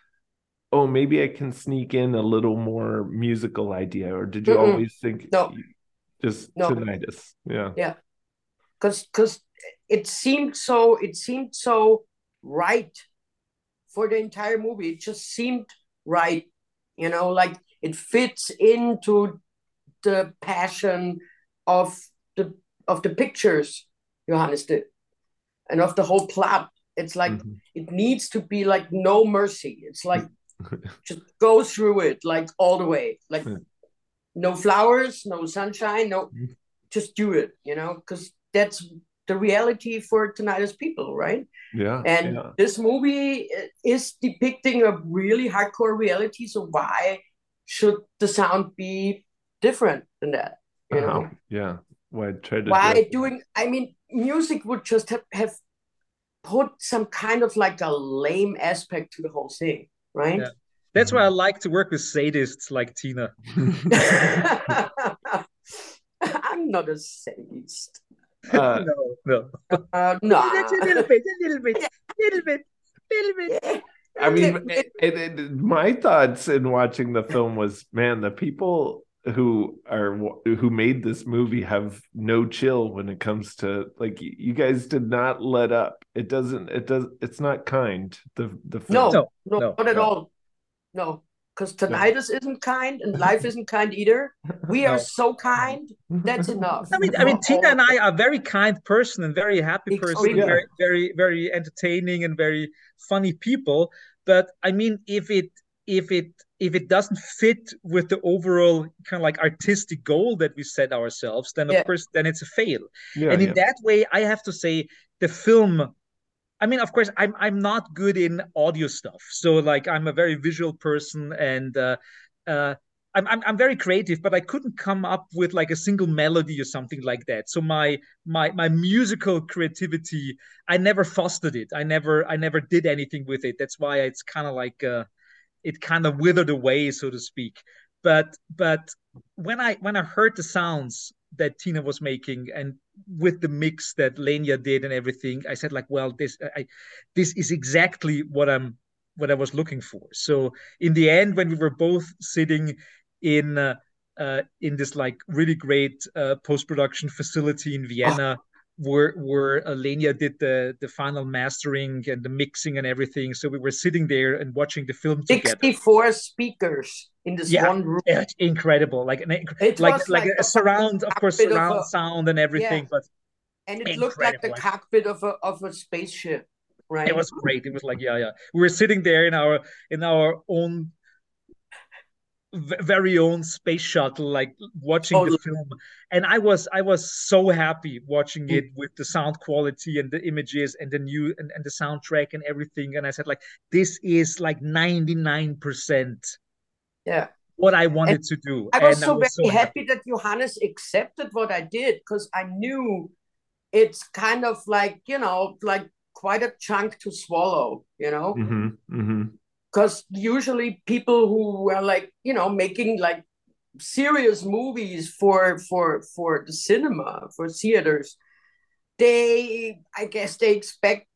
oh, maybe I can sneak in a little more musical idea, or did you Mm-mm. always think No. you- just No. tinnitus? Yeah. Yeah, because because it seemed so it seemed so right for the entire movie it just seemed right you know like it fits into the passion of the of the pictures johannes did and of the whole plot it's like Mhm. it needs to be like no mercy it's like just go through it like all the way like Yeah. No flowers no sunshine no Mhm. just do it you know because that's the reality for tinnitus people right Yeah. and yeah. this movie is depicting a really hardcore reality so why should the sound be different than that you know Uh-huh. Yeah. Why try to why dress it doing i mean music would just have, have put some kind of like a lame aspect to the whole thing right Yeah. That's why I like to work with sadists like Tina. i'm not a sadist Uh, no, no. uh, no That's a little bit, a little bit, little bit, little bit. I mean, it, it, it- my thoughts in watching the film was, man, the people who are who made this movie have no chill when it comes to like you guys did not let up. It doesn't. It does. It's not kind. The the No, film. no, no, not at no. all. No, because tinnitus isn't kind and life isn't kind either. We are No. so kind. That's enough. I mean, I mean, Tina and I are very kind person and very happy person, Extremely. Yeah. very, very, very entertaining and very funny people. But I mean, if it if it if it doesn't fit with the overall kind of like artistic goal that we set ourselves, then of Yeah. course then it's a fail. Yeah, and in yeah. that way, I have to say the film. I mean, of course, I'm I'm not good in audio stuff. So like, I'm a very visual person, and uh, uh, I'm, I'm I'm very creative, but I couldn't come up with like a single melody or something like that. So my my my musical creativity, I never fostered it. I never I never did anything with it. That's why it's kind of like uh, it kind of withered away, so to speak. But but when I when I heard the sounds that Tina was making and with the mix that Lenya did and everything, I said like, well, this I this is exactly what I'm what I was looking for. So in the end, when we were both sitting in uh, uh, in this like really great uh, post production facility in Vienna. Where where Lenya did the the final mastering and the mixing and everything, so we were sitting there and watching the film together. 64 speakers in this Yeah. one room. Yeah, incredible, like an It like like, like a a surround, of course, cockpit of surround a- sound and everything. Yeah. But And it looked like the cockpit of a of a spaceship, right? it was great. It was like yeah, yeah. We were sitting there in our in our own very own space shuttle, like watching the Totally. film, and I was I was so happy watching Mm. it with the sound quality and the images and the new and, and the soundtrack and everything. And I said like this is like ninety nine percent Yeah. what I wanted to do. I was and so I was very so happy that Johannes accepted what I did because I knew it's kind of like, you know, like quite a chunk to swallow, you know? hmm hmm Because usually people who are like, you know, making like serious movies for for for the cinema, for theaters, they I guess they expect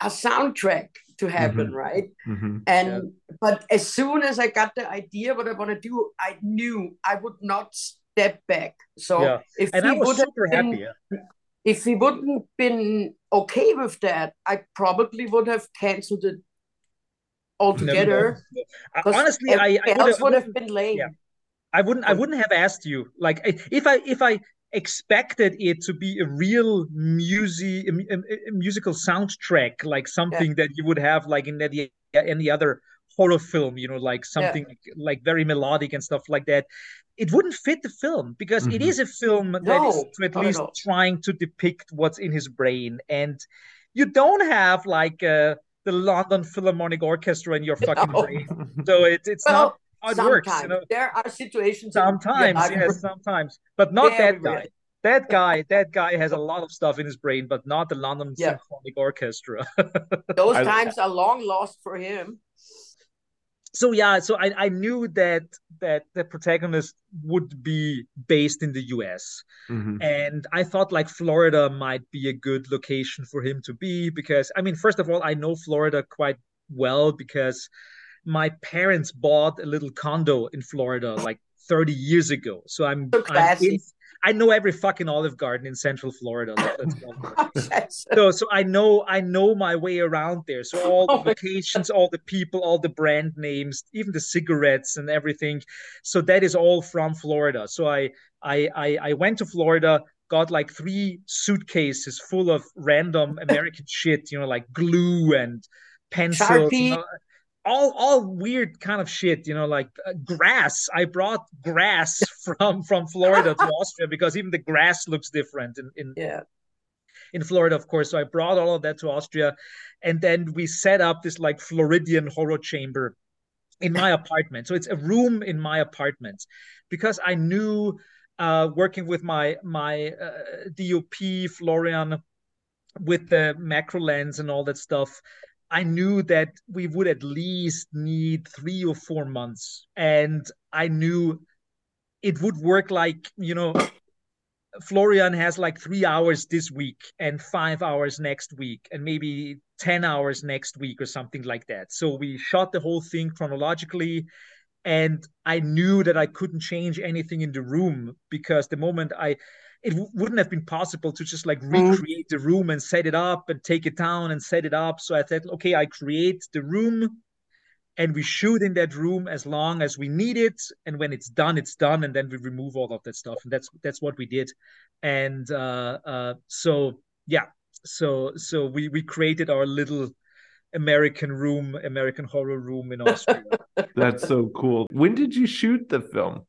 a soundtrack to happen, right? hmm And but as soon as I got the idea what I want to do, I knew I would not step back. So Yeah. if and he would have been, happy. yeah. if he wouldn't been okay with that, I probably would have cancelled it altogether. no, no. I- Honestly, I, I would else have, would have been lame. Yeah. I wouldn't I wouldn't have asked you like if I if I expected it to be a real music a, a musical soundtrack like something yeah. that you would have like in any, any other horror film you know like something yeah. like, like, very melodic and stuff like that it wouldn't fit the film because mm-hmm. it is a film that no, is at least trying to depict what's in his brain and you don't have like uh, the london philharmonic orchestra in your oh. fucking no. brain so it, it's well, not how it sometimes. works. You know? There are situations. Sometimes, yes, sometimes, but not that guy. That guy, that guy has a lot of stuff in his brain, but not the London yeah. Symphonic Orchestra. Those times are long lost for him. So yeah, so I, I knew that that the protagonist would be based in the US. Mm-hmm. And I thought like Florida might be a good location for him to be because I mean, first of all, I know Florida quite well because my parents bought a little condo in Florida like 30 years ago. So I'm, so I'm in, I know every fucking Olive Garden in Central Florida. so so I know I know my way around there. So all the oh locations, all the people, all the brand names, even the cigarettes and everything. So that is all from Florida. So I I I, I went to Florida got like three suitcases full of random American shit, you know, like glue and pencils. Know, all all weird kind of shit you know like uh, grass. I brought grass from from florida to austria because even the grass looks different in in yeah. in florida of course. So i brought all of that to austria and then we set up this like floridian horror chamber in my apartment. So it's a room in my apartment because i knew uh, working with my my uh, dop florian with the macro lens and all that stuff I knew that we would at least need three or four months. And I knew it would work like, you know, Florian has like three hours this week and five hours next week, and maybe 10 hours next week or something like that. So we shot the whole thing chronologically. And I knew that I couldn't change anything in the room because the moment I it w- wouldn't have been possible to just like mm-hmm. recreate the room and set it up and take it down and set it up. So I thought, okay, I create the room and we shoot in that room as long as we need it. And when it's done, it's done. And then we remove all of that stuff. And that's that's what we did. And uh, uh, so yeah, so so we we created our little American room, American horror room in Austria. That's so cool. When did you shoot the film?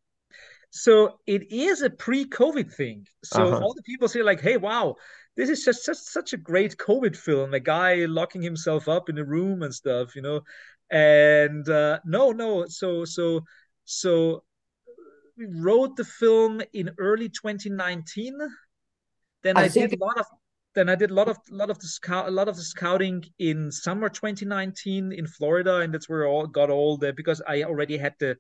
So it is a pre-COVID thing. So uh-huh. all the people say like, "Hey, wow, this is just, just such a great COVID film. A guy locking himself up in a room and stuff, you know." And uh, no, no. So so so we wrote the film in early 2019. Then I, I did a lot of then I did a lot of lot of the scout a lot of the scouting in summer 2019 in Florida, and that's where I all got all the because I already had the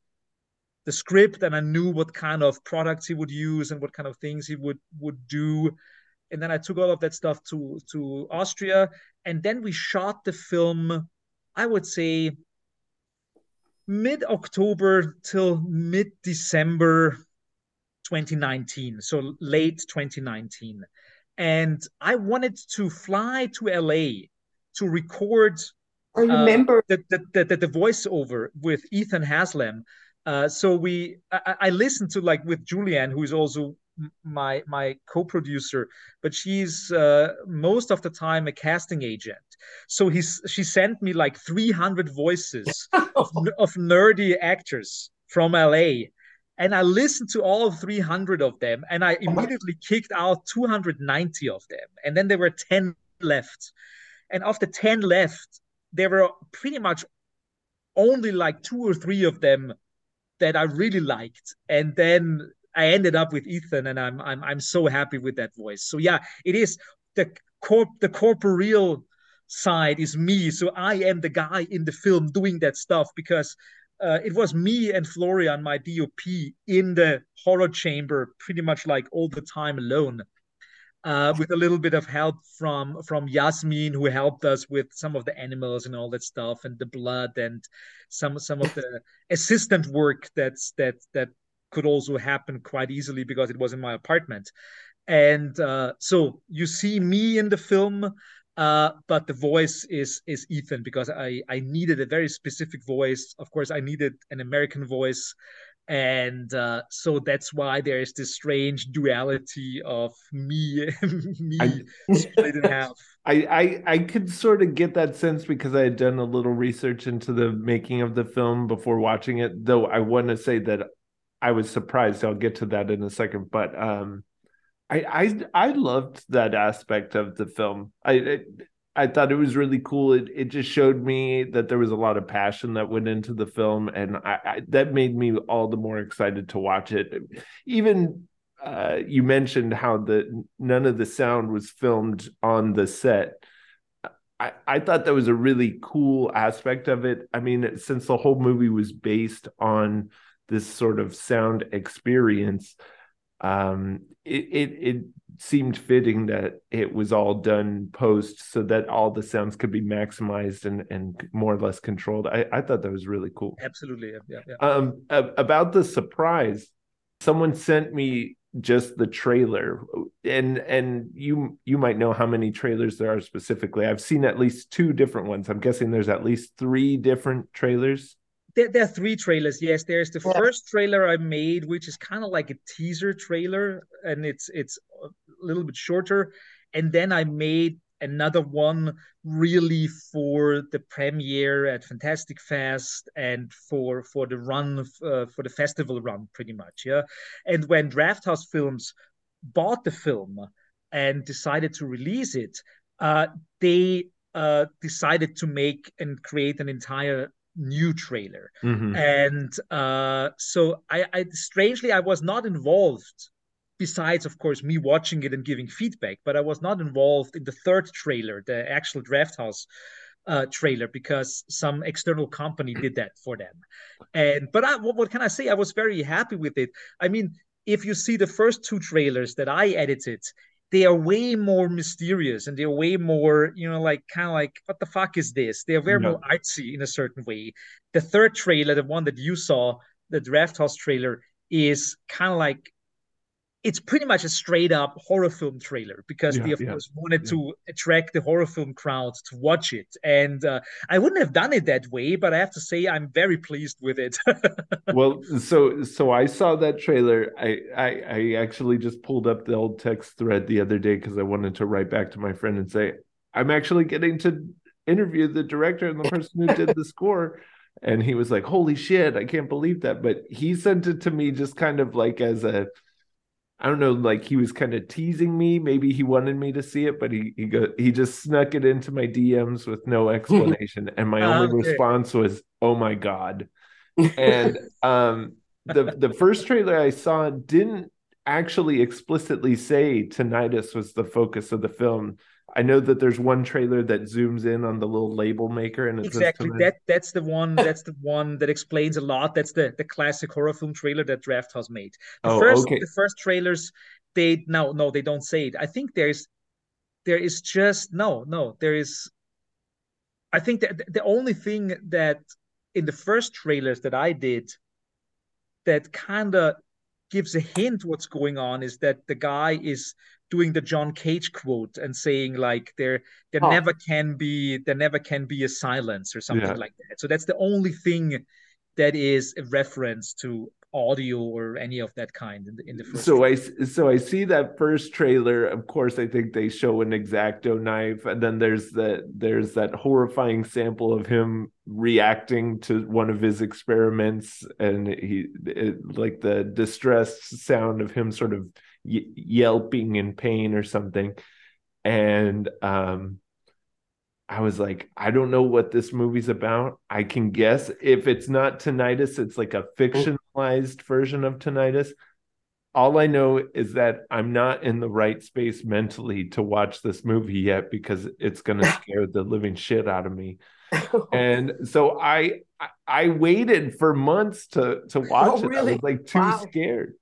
the script and I knew what kind of products he would use and what kind of things he would would do. And then I took all of that stuff to to Austria, and then we shot the film. I would say mid October till mid December 2019, so late 2019. And I wanted to fly to LA to record I remember uh, the, the, the, the voiceover with Ethan Haslam uh, so we, I, I listened to like with Julianne, who is also my my co-producer, but she's uh, most of the time a casting agent. So he's she sent me like 300 voices of, of nerdy actors from LA, and I listened to all 300 of them, and I immediately kicked out 290 of them, and then there were 10 left, and of the 10 left, there were pretty much only like two or three of them that I really liked, and then I ended up with Ethan, and I'm I'm I'm so happy with that voice. So yeah, it is the corp the corporeal side is me. So I am the guy in the film doing that stuff because uh, it was me and Florian, my DOP, in the horror chamber pretty much like all the time alone uh, with a little bit of help from from Yasmin, who helped us with some of the animals and all that stuff, and the blood and some some of the assistant work that's that that could also happen quite easily because it was in my apartment. And uh, so you see me in the film, uh, but the voice is is Ethan because I I needed a very specific voice. Of course, I needed an American voice and uh, so that's why there is this strange duality of me me I, split in half. I, I i could sort of get that sense because i had done a little research into the making of the film before watching it though i want to say that i was surprised i'll get to that in a second but um i i i loved that aspect of the film. I, I I thought it was really cool. It it just showed me that there was a lot of passion that went into the film, and I, I that made me all the more excited to watch it. Even uh, you mentioned how the none of the sound was filmed on the set. I, I thought that was a really cool aspect of it. I mean, since the whole movie was based on this sort of sound experience, um, it, it, it seemed fitting that it was all done post so that all the sounds could be maximized and and more or less controlled. I, I thought that was really cool. Absolutely, yeah, yeah. Um, about the surprise, someone sent me just the trailer, and and you you might know how many trailers there are specifically. I've seen at least two different ones. I'm guessing there's at least three different trailers there, there, are three trailers. Yes, there's the yeah. first trailer I made, which is kind of like a teaser trailer, and it's it's a little bit shorter. And then I made another one really for the premiere at Fantastic Fest and for for the run uh, for the festival run, pretty much. Yeah. And when Drafthouse Films bought the film and decided to release it, uh, they uh, decided to make and create an entire new trailer. Mm-hmm. and uh, so I, I strangely i was not involved besides of course me watching it and giving feedback but i was not involved in the third trailer the actual Drafthouse uh, trailer because some external company did that for them. And but I, what, what can i say? I was very happy with it. I mean if you see the first two trailers that i edited they are way more mysterious and they're way more, you know, like kind of like, what the fuck is this? They're very more artsy in a certain way. The third trailer, the one that you saw, the Drafthouse trailer, is kind of like it's pretty much a straight up horror film trailer because yeah, we of yeah, course wanted yeah. to attract the horror film crowd to watch it. And uh, i wouldn't have done it that way but i have to say i'm very pleased with it. Well so so i saw that trailer. I, I i actually just pulled up the old text thread the other day because i wanted to write back to my friend and say i'm actually getting to interview the director and the person who did the score. And he was like holy shit i can't believe that. But he sent it to me just kind of like as a I don't know, like he was kind of teasing me. Maybe he wanted me to see it, but he he go, he just snuck it into my DMs with no explanation. and my only okay. response was, "Oh my god!" And um, the the first trailer I saw didn't actually explicitly say tinnitus was the focus of the film. I know that there's one trailer that zooms in on the little label maker, and exactly that that's the one that's the one that explains a lot. That's the the classic horror film trailer that Drafthouse made. The oh, first okay. the first trailers, they no no they don't say it. I think there's there is just no no there is. I think that the only thing that in the first trailers that I did that kind of gives a hint what's going on is that the guy is doing the John Cage quote and saying like there there oh. never can be there never can be a silence or something yeah. like that. So that's the only thing that is a reference to audio or any of that kind in the, in the first so trailer. i so i see that first trailer of course i think they show an exacto knife and then there's that there's that horrifying sample of him reacting to one of his experiments and he it, like the distressed sound of him sort of yelping in pain or something and um I was like, I don't know what this movie's about. I can guess if it's not tinnitus, it's like a fictionalized version of tinnitus. All I know is that I'm not in the right space mentally to watch this movie yet because it's going to scare the living shit out of me. and so I I waited for months to to watch oh, it. I was like too wow. scared.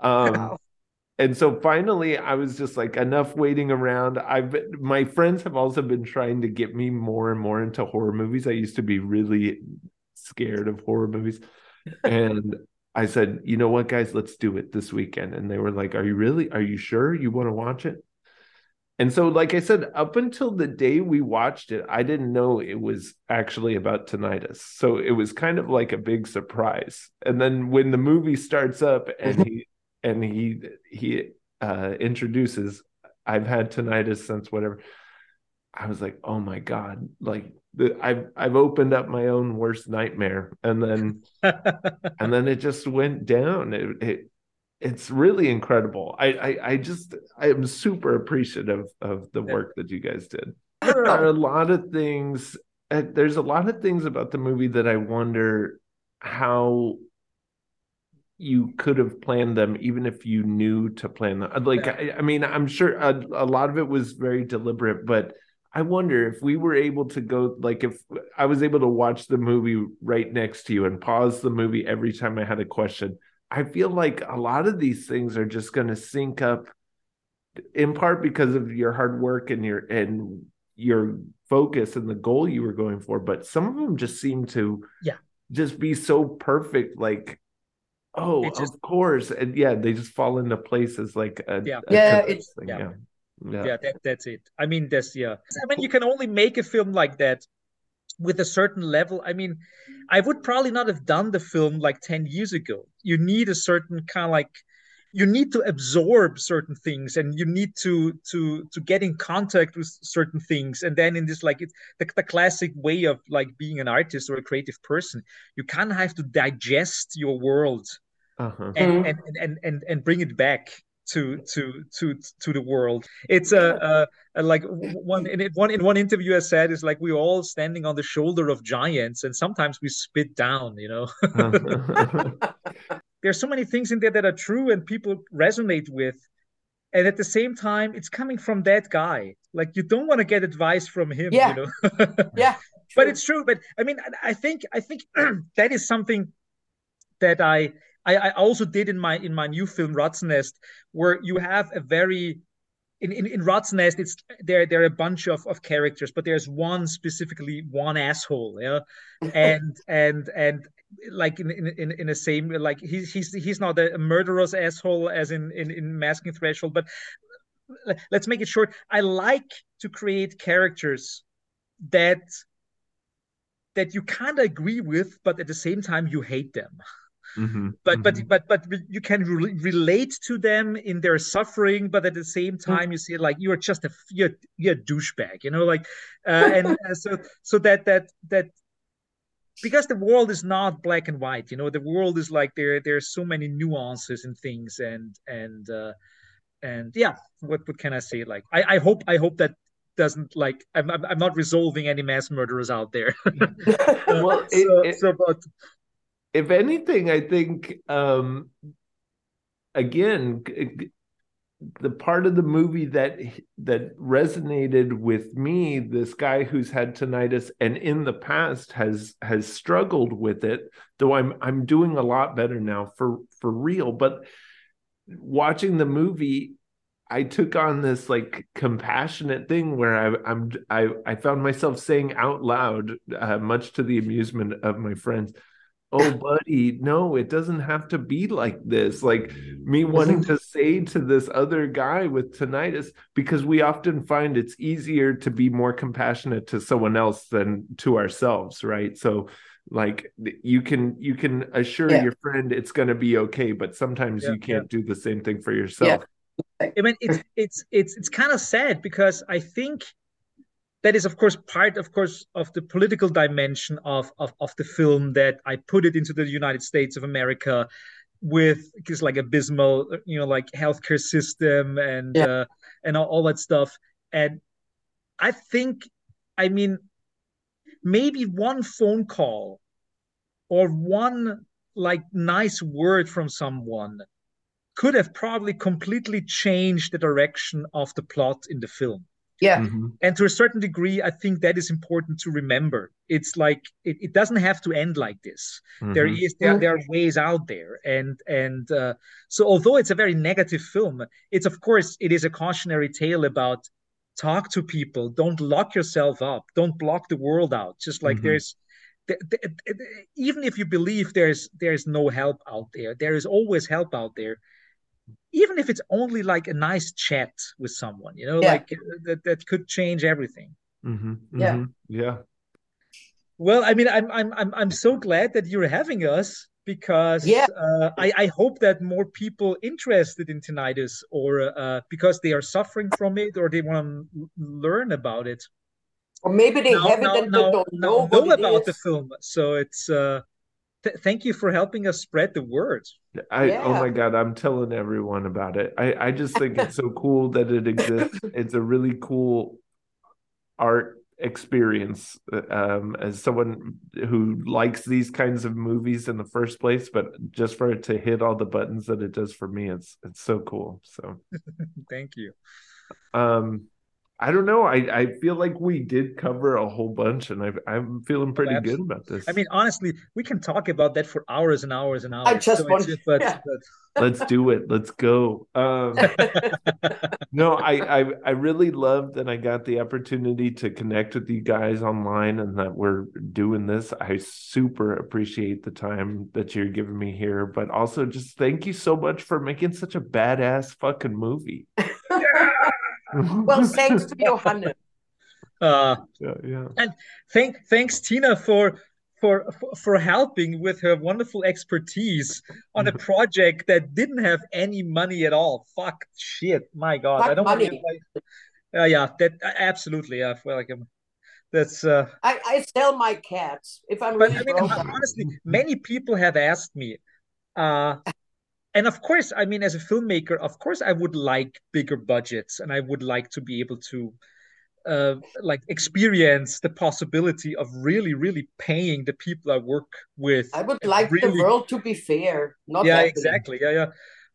Um wow and so finally i was just like enough waiting around. I've my friends have also been trying to get me more and more into horror movies. I used to be really scared of horror movies. And i said you know what guys? Let's do it this weekend. And they were like are you really are you sure you want to watch it? And so like i said up until the day we watched it i didn't know it was actually about tinnitus. So it was kind of like a big surprise. And then when the movie starts up and he and he he uh introduces i've had tinnitus since whatever i was like oh my god like the, I've I've opened up my own worst nightmare, and then and then it just went down. It, it it's really incredible. I, I I just I am super appreciative of the work that you guys did. There are a lot of things. Uh, there's a lot of things about the movie that I wonder how you could have planned them even if you knew to plan them. Like I, I, mean i'm sure a, a, lot of it was very deliberate but I wonder if we were able to go like if I was able to watch the movie right next to you and pause the movie every time I had a question. I feel like a lot of these things are just going to sync up in part because of your hard work and your and your focus and the goal you were going for, but some of them just seem to yeah. just be so perfect like oh just, of course and yeah they just fall into places like a, yeah. a yeah it's thing. yeah. yeah. Yeah, yeah that, that's it. I mean there's yeah. I mean you can only make a film like that with a certain level. I mean i would probably not have done the film like 10 years ago. You need a certain kind of like you need to absorb certain things and you need to to to get in contact with certain things and then in this like it's the, the classic way of like being an artist or a creative person you kind of have to digest your world uh-huh. and, mm-hmm. and, and and and bring it back to to to to the world. It's a, a, a like one in one in one interview I said is like we're all standing on the shoulder of giants, and sometimes we spit down. You know, uh-huh. there's so many things in there that are true and people resonate with, and at the same time, it's coming from that guy. Like you don't want to get advice from him. Yeah. You know? yeah. But it's true. But I mean, I think I think that is something that I I, I also did in my in my new film Rat's Nest, where you have a very in, in, in Rat's Nest, it's there there are a bunch of, of characters, but there's one specifically one asshole, yeah, and and and like in in in the same like he's he's he's not a murderous asshole as in in, in masking threshold, but let's make it short. I like to create characters that that you kind of agree with, but at the same time you hate them. Mm-hmm. But mm-hmm. but but but you can re- relate to them in their suffering, but at the same Mm-hmm. time you see like you're just a you're, you're a douchebag, you know, like uh, and uh, so so that that that because the world is not black and white, you know, the world is like there there's so many nuances and things and and uh, and yeah, what what can I say? Like I I hope I hope that doesn't like I'm I'm, I'm not resolving any mass murderers out there. well, so, it, it, so but if anything, I think um, again the part of the movie that that resonated with me this guy who's had tinnitus and in the past has has struggled with it though i'm i'm doing a lot better now for for real but watching the movie i took on this like compassionate thing where i i'm i i found myself saying out loud uh, much to the amusement of my friends oh buddy no it doesn't have to be like this. Like me wanting to say to this other guy with tinnitus because we often find it's easier to be more compassionate to someone else than to ourselves right? So like you can you can assure Yeah. your friend it's going to be okay but sometimes Yeah, you can't do the same thing for yourself. I mean, it's it's it's it's kind of sad because I think that is, of course, part, of course, of the political dimension of of of the film that I put it into the United States of America with just like abysmal, you know, like healthcare system and Yeah. uh, and all, all that stuff. And I think, I mean, maybe one phone call or one like nice word from someone could have probably completely changed the direction of the plot in the film Yeah. Mhm. and to a certain degree i think that is important to remember it's like it, it doesn't have to end like this there Mhm. is there, there are ways out there and and uh, so although it's a very negative film it's of course it is a cautionary tale about talk to people don't lock yourself up don't block the world out just like Mhm. there's th- th- th- even if you believe there's there's no help out there there is always help out there even if it's only like a nice chat with someone, you know, Yeah. like uh, that that could change everything. Mm-hmm, Yeah. mhm, yeah. Well, I mean, I'm I'm I'm I'm so glad that you're having us because Yeah. uh, I I hope that more people interested in tinnitus or uh, because they are suffering from it or they want to learn about it Or maybe they now, have it now, and now, they don't know, know what it about the film. So it's uh, th thank you for helping us spread the word. I oh my God, I'm telling everyone about it. I, I just think it's so cool that it exists. It's a really cool art experience um as someone who likes these kinds of movies in the first place, but just for it to hit all the buttons that it does for me, it's it's so cool. So Thank you. um I don't know. I, I feel like we did cover a whole bunch and I I'm feeling pretty good about this. I mean, honestly, we can talk about that for hours and hours and hours. I just So it's want- just- but, yeah. let's do it. Let's go. Um No, I, I I really loved that I got the opportunity to connect with you guys online and that we're doing this. I super appreciate the time that you're giving me here, but also just thank you so much for making such a badass fucking movie. Well, thanks to Johannes. uh, yeah, yeah. And thank thanks Tina for for for- for helping with her wonderful expertise on a project that didn't have any money at all. Fuck shit, my god, Fuck I don't want to. money. Uh, yeah, that absolutely. Yeah, well, like um, that's. Uh, I, I sell my cats. If I'm but really I mean, honestly, many people have asked me, uh, and of course, I mean, as a filmmaker, of course, I would like bigger budgets, and I would like to be able to, uh, like, experience the possibility of really, really paying the people I work with. I would like the world to be fair. Not yeah, exactly. Yeah, yeah.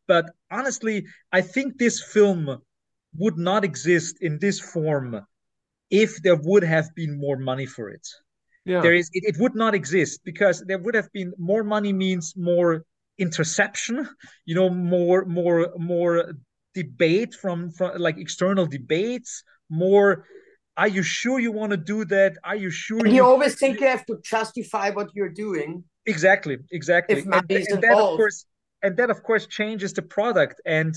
But honestly, I think this film would not exist in this form if there would have been more money for it Yeah. there is it, it would not exist because there would have been more money means more interception you know more more more debate from from like external debates more are you sure you want to do that? Are you sure And you always think you have to justify what you're doing. exactly exactly. And, and that of involved. course and that of course changes the product. And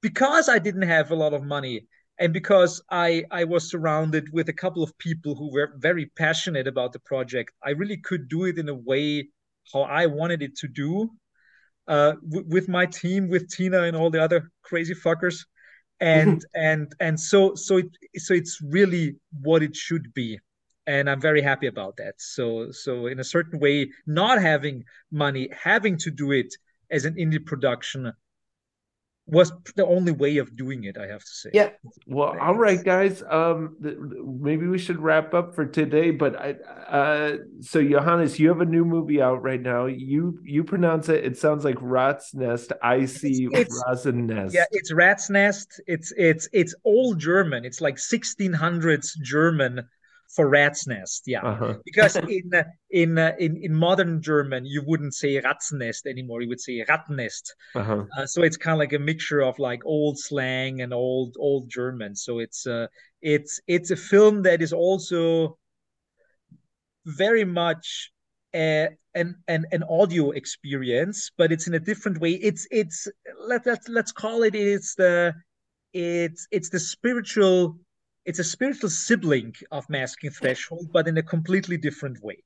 because i didn't have a lot of money and because i i was surrounded with a couple of people who were very passionate about the project i really could do it in a way how i wanted it to do uh w- with my team with tina and all the other crazy fuckers. And and and so so it so it's really what it should be. And i'm very happy about that. So so in a certain way not having money having to do it as an indie production was the only way of doing it i have to say Yeah. Well, all right, guys. Um, th- maybe we should wrap up for today. But I, uh, so Johannes, you have a new movie out right now. You you pronounce it. It sounds like Rat's Nest. I see it's- Razzennest. yeah it's rat's nest it's it's it's old german it's like 1600s german for rat's nest yeah Uh-huh. because in in in in modern German you wouldn't say Ratzennest anymore. You would say Rattennest. Uh-huh. Uh, so it's kind of like a mixture of like old slang and old old German. So it's uh it's it's a film that is also very much uh, an an an audio experience, but it's in a different way. It's it's let let's let's call it it's the it's it's the spiritual it's a spiritual sibling of masking threshold, but in a completely different way.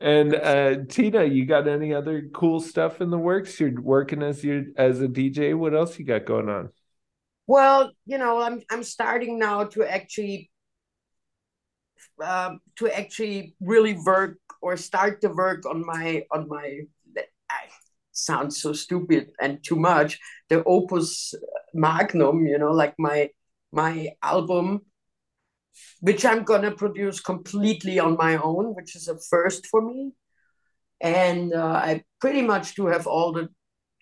And uh, Tina, you got any other cool stuff in the works? You're working as your as a DJ. What else you got going on? Well, you know, I'm I'm starting now to actually um, to actually really work or start the work on my on my I, sounds so stupid and too much the opus magnum you know like my my album which i'm gonna produce completely on my own which is a first for me and uh, i pretty much do have all the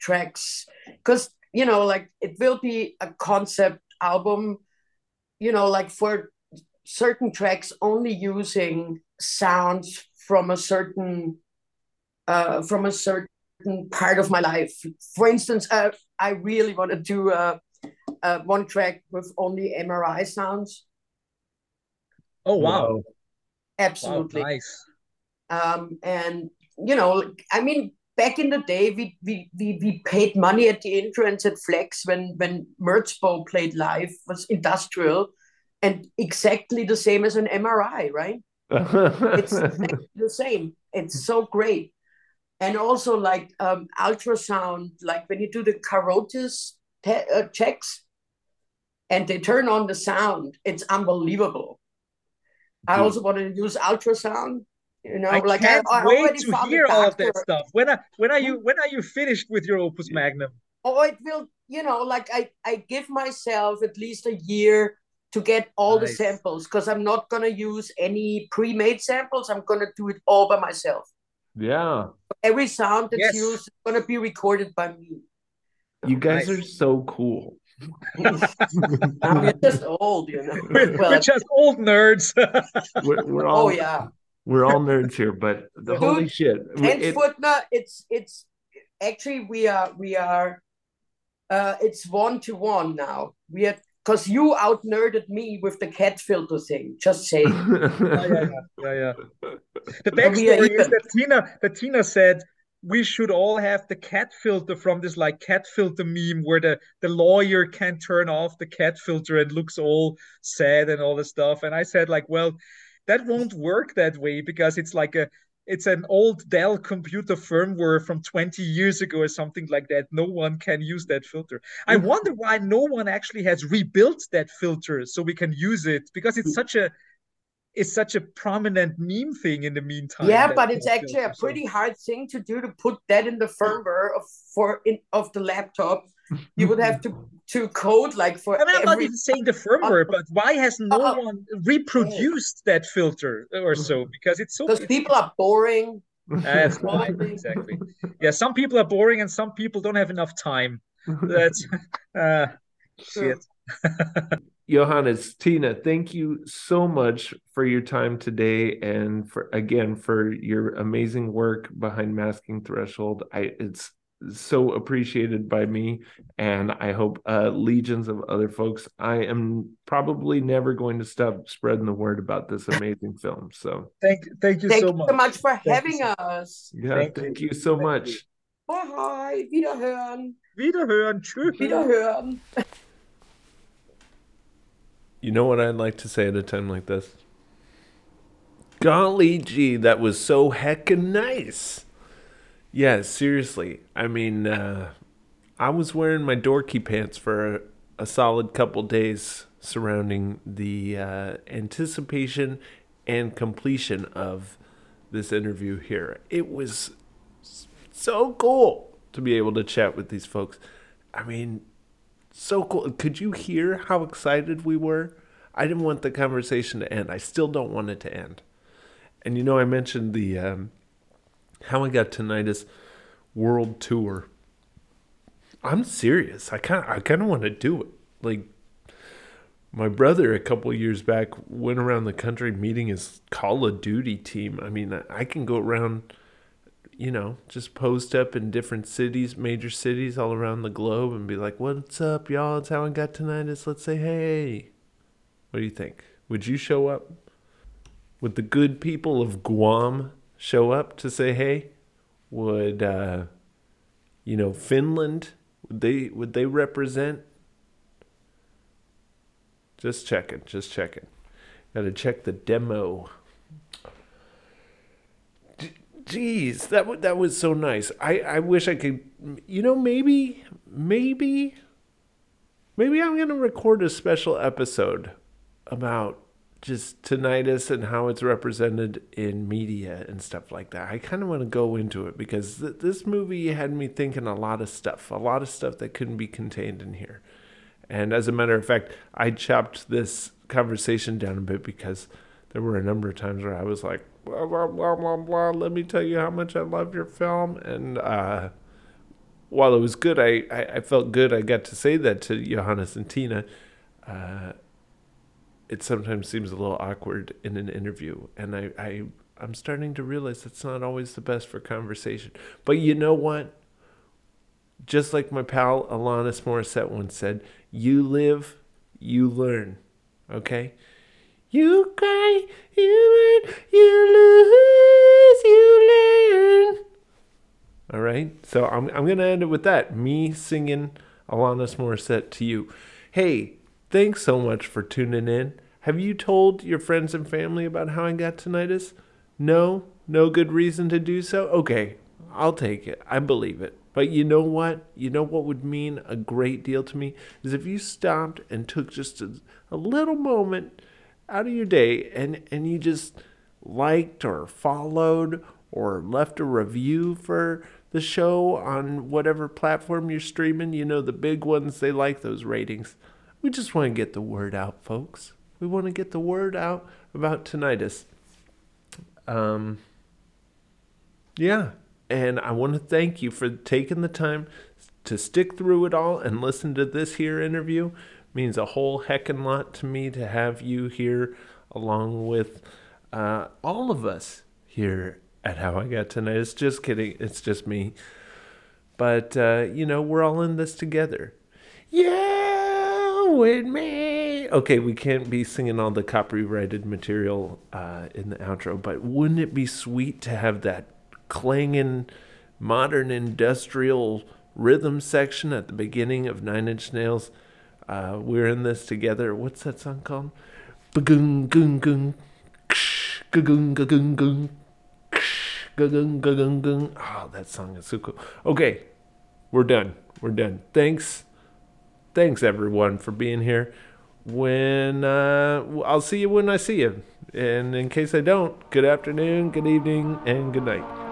tracks because you know like it will be a concept album you know like for certain tracks only using sounds from a certain uh, from a certain part of my life. For instance, uh, I really want to do uh, uh, one track with only MRI sounds. Oh wow, wow Absolutely. nice. Um, and you know, I mean, back in the day, we, we, we, we paid money at the entrance at Flex when, when Merzbow played live, was industrial and exactly the same as an MRI, right? it's exactly the same. It's so great. And also like um, ultrasound, like when you do the carotis te- uh, checks and they turn on the sound, it's unbelievable. I also want to use ultrasound you know, I like can't I, I wait to found hear all of that stuff. When are when are you hmm? when are you finished with your opus magnum? Oh, it will, you know, like I, I give myself at least a year to get all the samples because I'm not gonna use any pre-made samples. I'm gonna do it all by myself. yeah. Every sound that's Yes. used is gonna be recorded by me. You guys Nice. are so cool. Now you're just old, you know. We're, Well, we're just old nerds. We're, we're all oh yeah, we're all nerds here, but the Dude, holy shit. Kent it- Footner, it's it's actually we are we are uh it's one to one now. We are because you out nerded me with the cat filter thing. Just saying. yeah, yeah, yeah, yeah. The we are backstory is that Tina, that Tina said we should all have the cat filter from this like cat filter meme where the the lawyer can turn off the cat filter and looks all sad and all this stuff. And I said like, well, that won't work that way because it's like a it's an old Dell computer firmware from 20 years ago or something like that. No one can use that filter. I mm-hmm. wonder why no one actually has rebuilt that filter so we can use it because it's mm. such a it's such a prominent meme thing in the meantime. yeah, but it's actually a pretty hard thing to do to put that in the firmware of for in of the laptop. You would have to to code like for I mean, I'm not even saying the firmware, but why has no Uh, one reproduced that filter or so? Because it's so because people are boring. That's right, exactly. Yeah, some people are boring and some people don't have enough time. That's uh, shit. Johannes, Tina, thank you so much for your time today and for again for your amazing work behind Masking Threshold. I it's so appreciated by me and I hope uh legions of other folks. I am probably never going to stop spreading the word about this amazing film. So Thank, thank you Thank so you much. so much for you having so- us. yeah, Thank thank, you. you. so Thank much. Bye bye. Wiederhören. Wiederhören. Tschüss. Wiederhören. You know what I'd like to say at a time like this? Golly gee, that was so heckin' nice. Yeah, seriously. I mean, uh, I was wearing my dorky pants for a, a solid couple days surrounding the uh, anticipation and completion of this interview here. It was so cool to be able to chat with these folks. I mean, so cool. Could you hear how excited we were? I didn't want the conversation to end. I still don't want it to end. And you know, I mentioned the um, how I got tinnitus world tour. I'm serious. I kind I kind of want to do it. Like my brother, a couple years back, went around the country meeting his Call of Duty team. I mean, I can go around you know, just post up in different cities, major cities all around the globe and be like, what's up, y'all? It's how I got tinnitus. Let's say hey. What do you think? Would you show up? Would the good people of Guam show up to say hey? Would, uh, you know, Finland, would they, would they represent? Just checking, just checking. Gotta check the demo. Jeez, that w- that was so nice. I I wish I could. You know, maybe maybe maybe I'm gonna record a special episode about just tinnitus and how it's represented in media and stuff like that. I kind of want to go into it because th- this movie had me thinking a lot of stuff, a lot of stuff that couldn't be contained in here. And as a matter of fact, I chopped this conversation down a bit because there were a number of times where I was like, blah, blah, blah, blah, blah. Let me tell you how much I love your film. And uh, while it was good, I, I, I felt good. I got to say that to Johannes and Tina. Uh, it sometimes seems a little awkward in an interview. And I, I, I'm starting to realize it's not always the best for conversation. But you know what? Just like my pal Alanis Morissette once said, you live, you learn. Okay? You cry, you learn, you lose, you learn. All right? So I'm I'm gonna end it with that. Me singing Alanis Morissette to you. Hey, thanks so much for tuning in. Have you told your friends and family about how I got tinnitus? No? No good reason to do so? Okay, I'll take it. I believe it. But you know what? You know what would mean a great deal to me? Is if you stopped and took just a, a little moment out of your day and, and you just liked or followed or left a review for the show on whatever platform you're streaming. You know, the big ones, they like those ratings. We just want to get the word out, folks. We want to get the word out about tinnitus. Um, yeah. And I want to thank you for taking the time to stick through it all and listen to this here interview. It means a whole heckin' lot to me to have you here along with uh, all of us here at How I Got tonight. It's Just kidding. It's just me. But, uh, you know, we're all in this together. Yeah, with me. Okay, we can't be singing all the copyrighted material uh, in the outro, but wouldn't it be sweet to have that clanging modern industrial rhythm section at the beginning of Nine Inch Nails? Uh, we're in this together. What's that song called? Bagoon, goon, goon. Gagoon, gagoon, goon. Gagoon, gagoon, goon. Oh, that song is so cool. Okay, we're done. We're done. Thanks. Thanks, everyone, for being here. When uh, I'll see you when I see you. And in case I don't, good afternoon, good evening, and good night.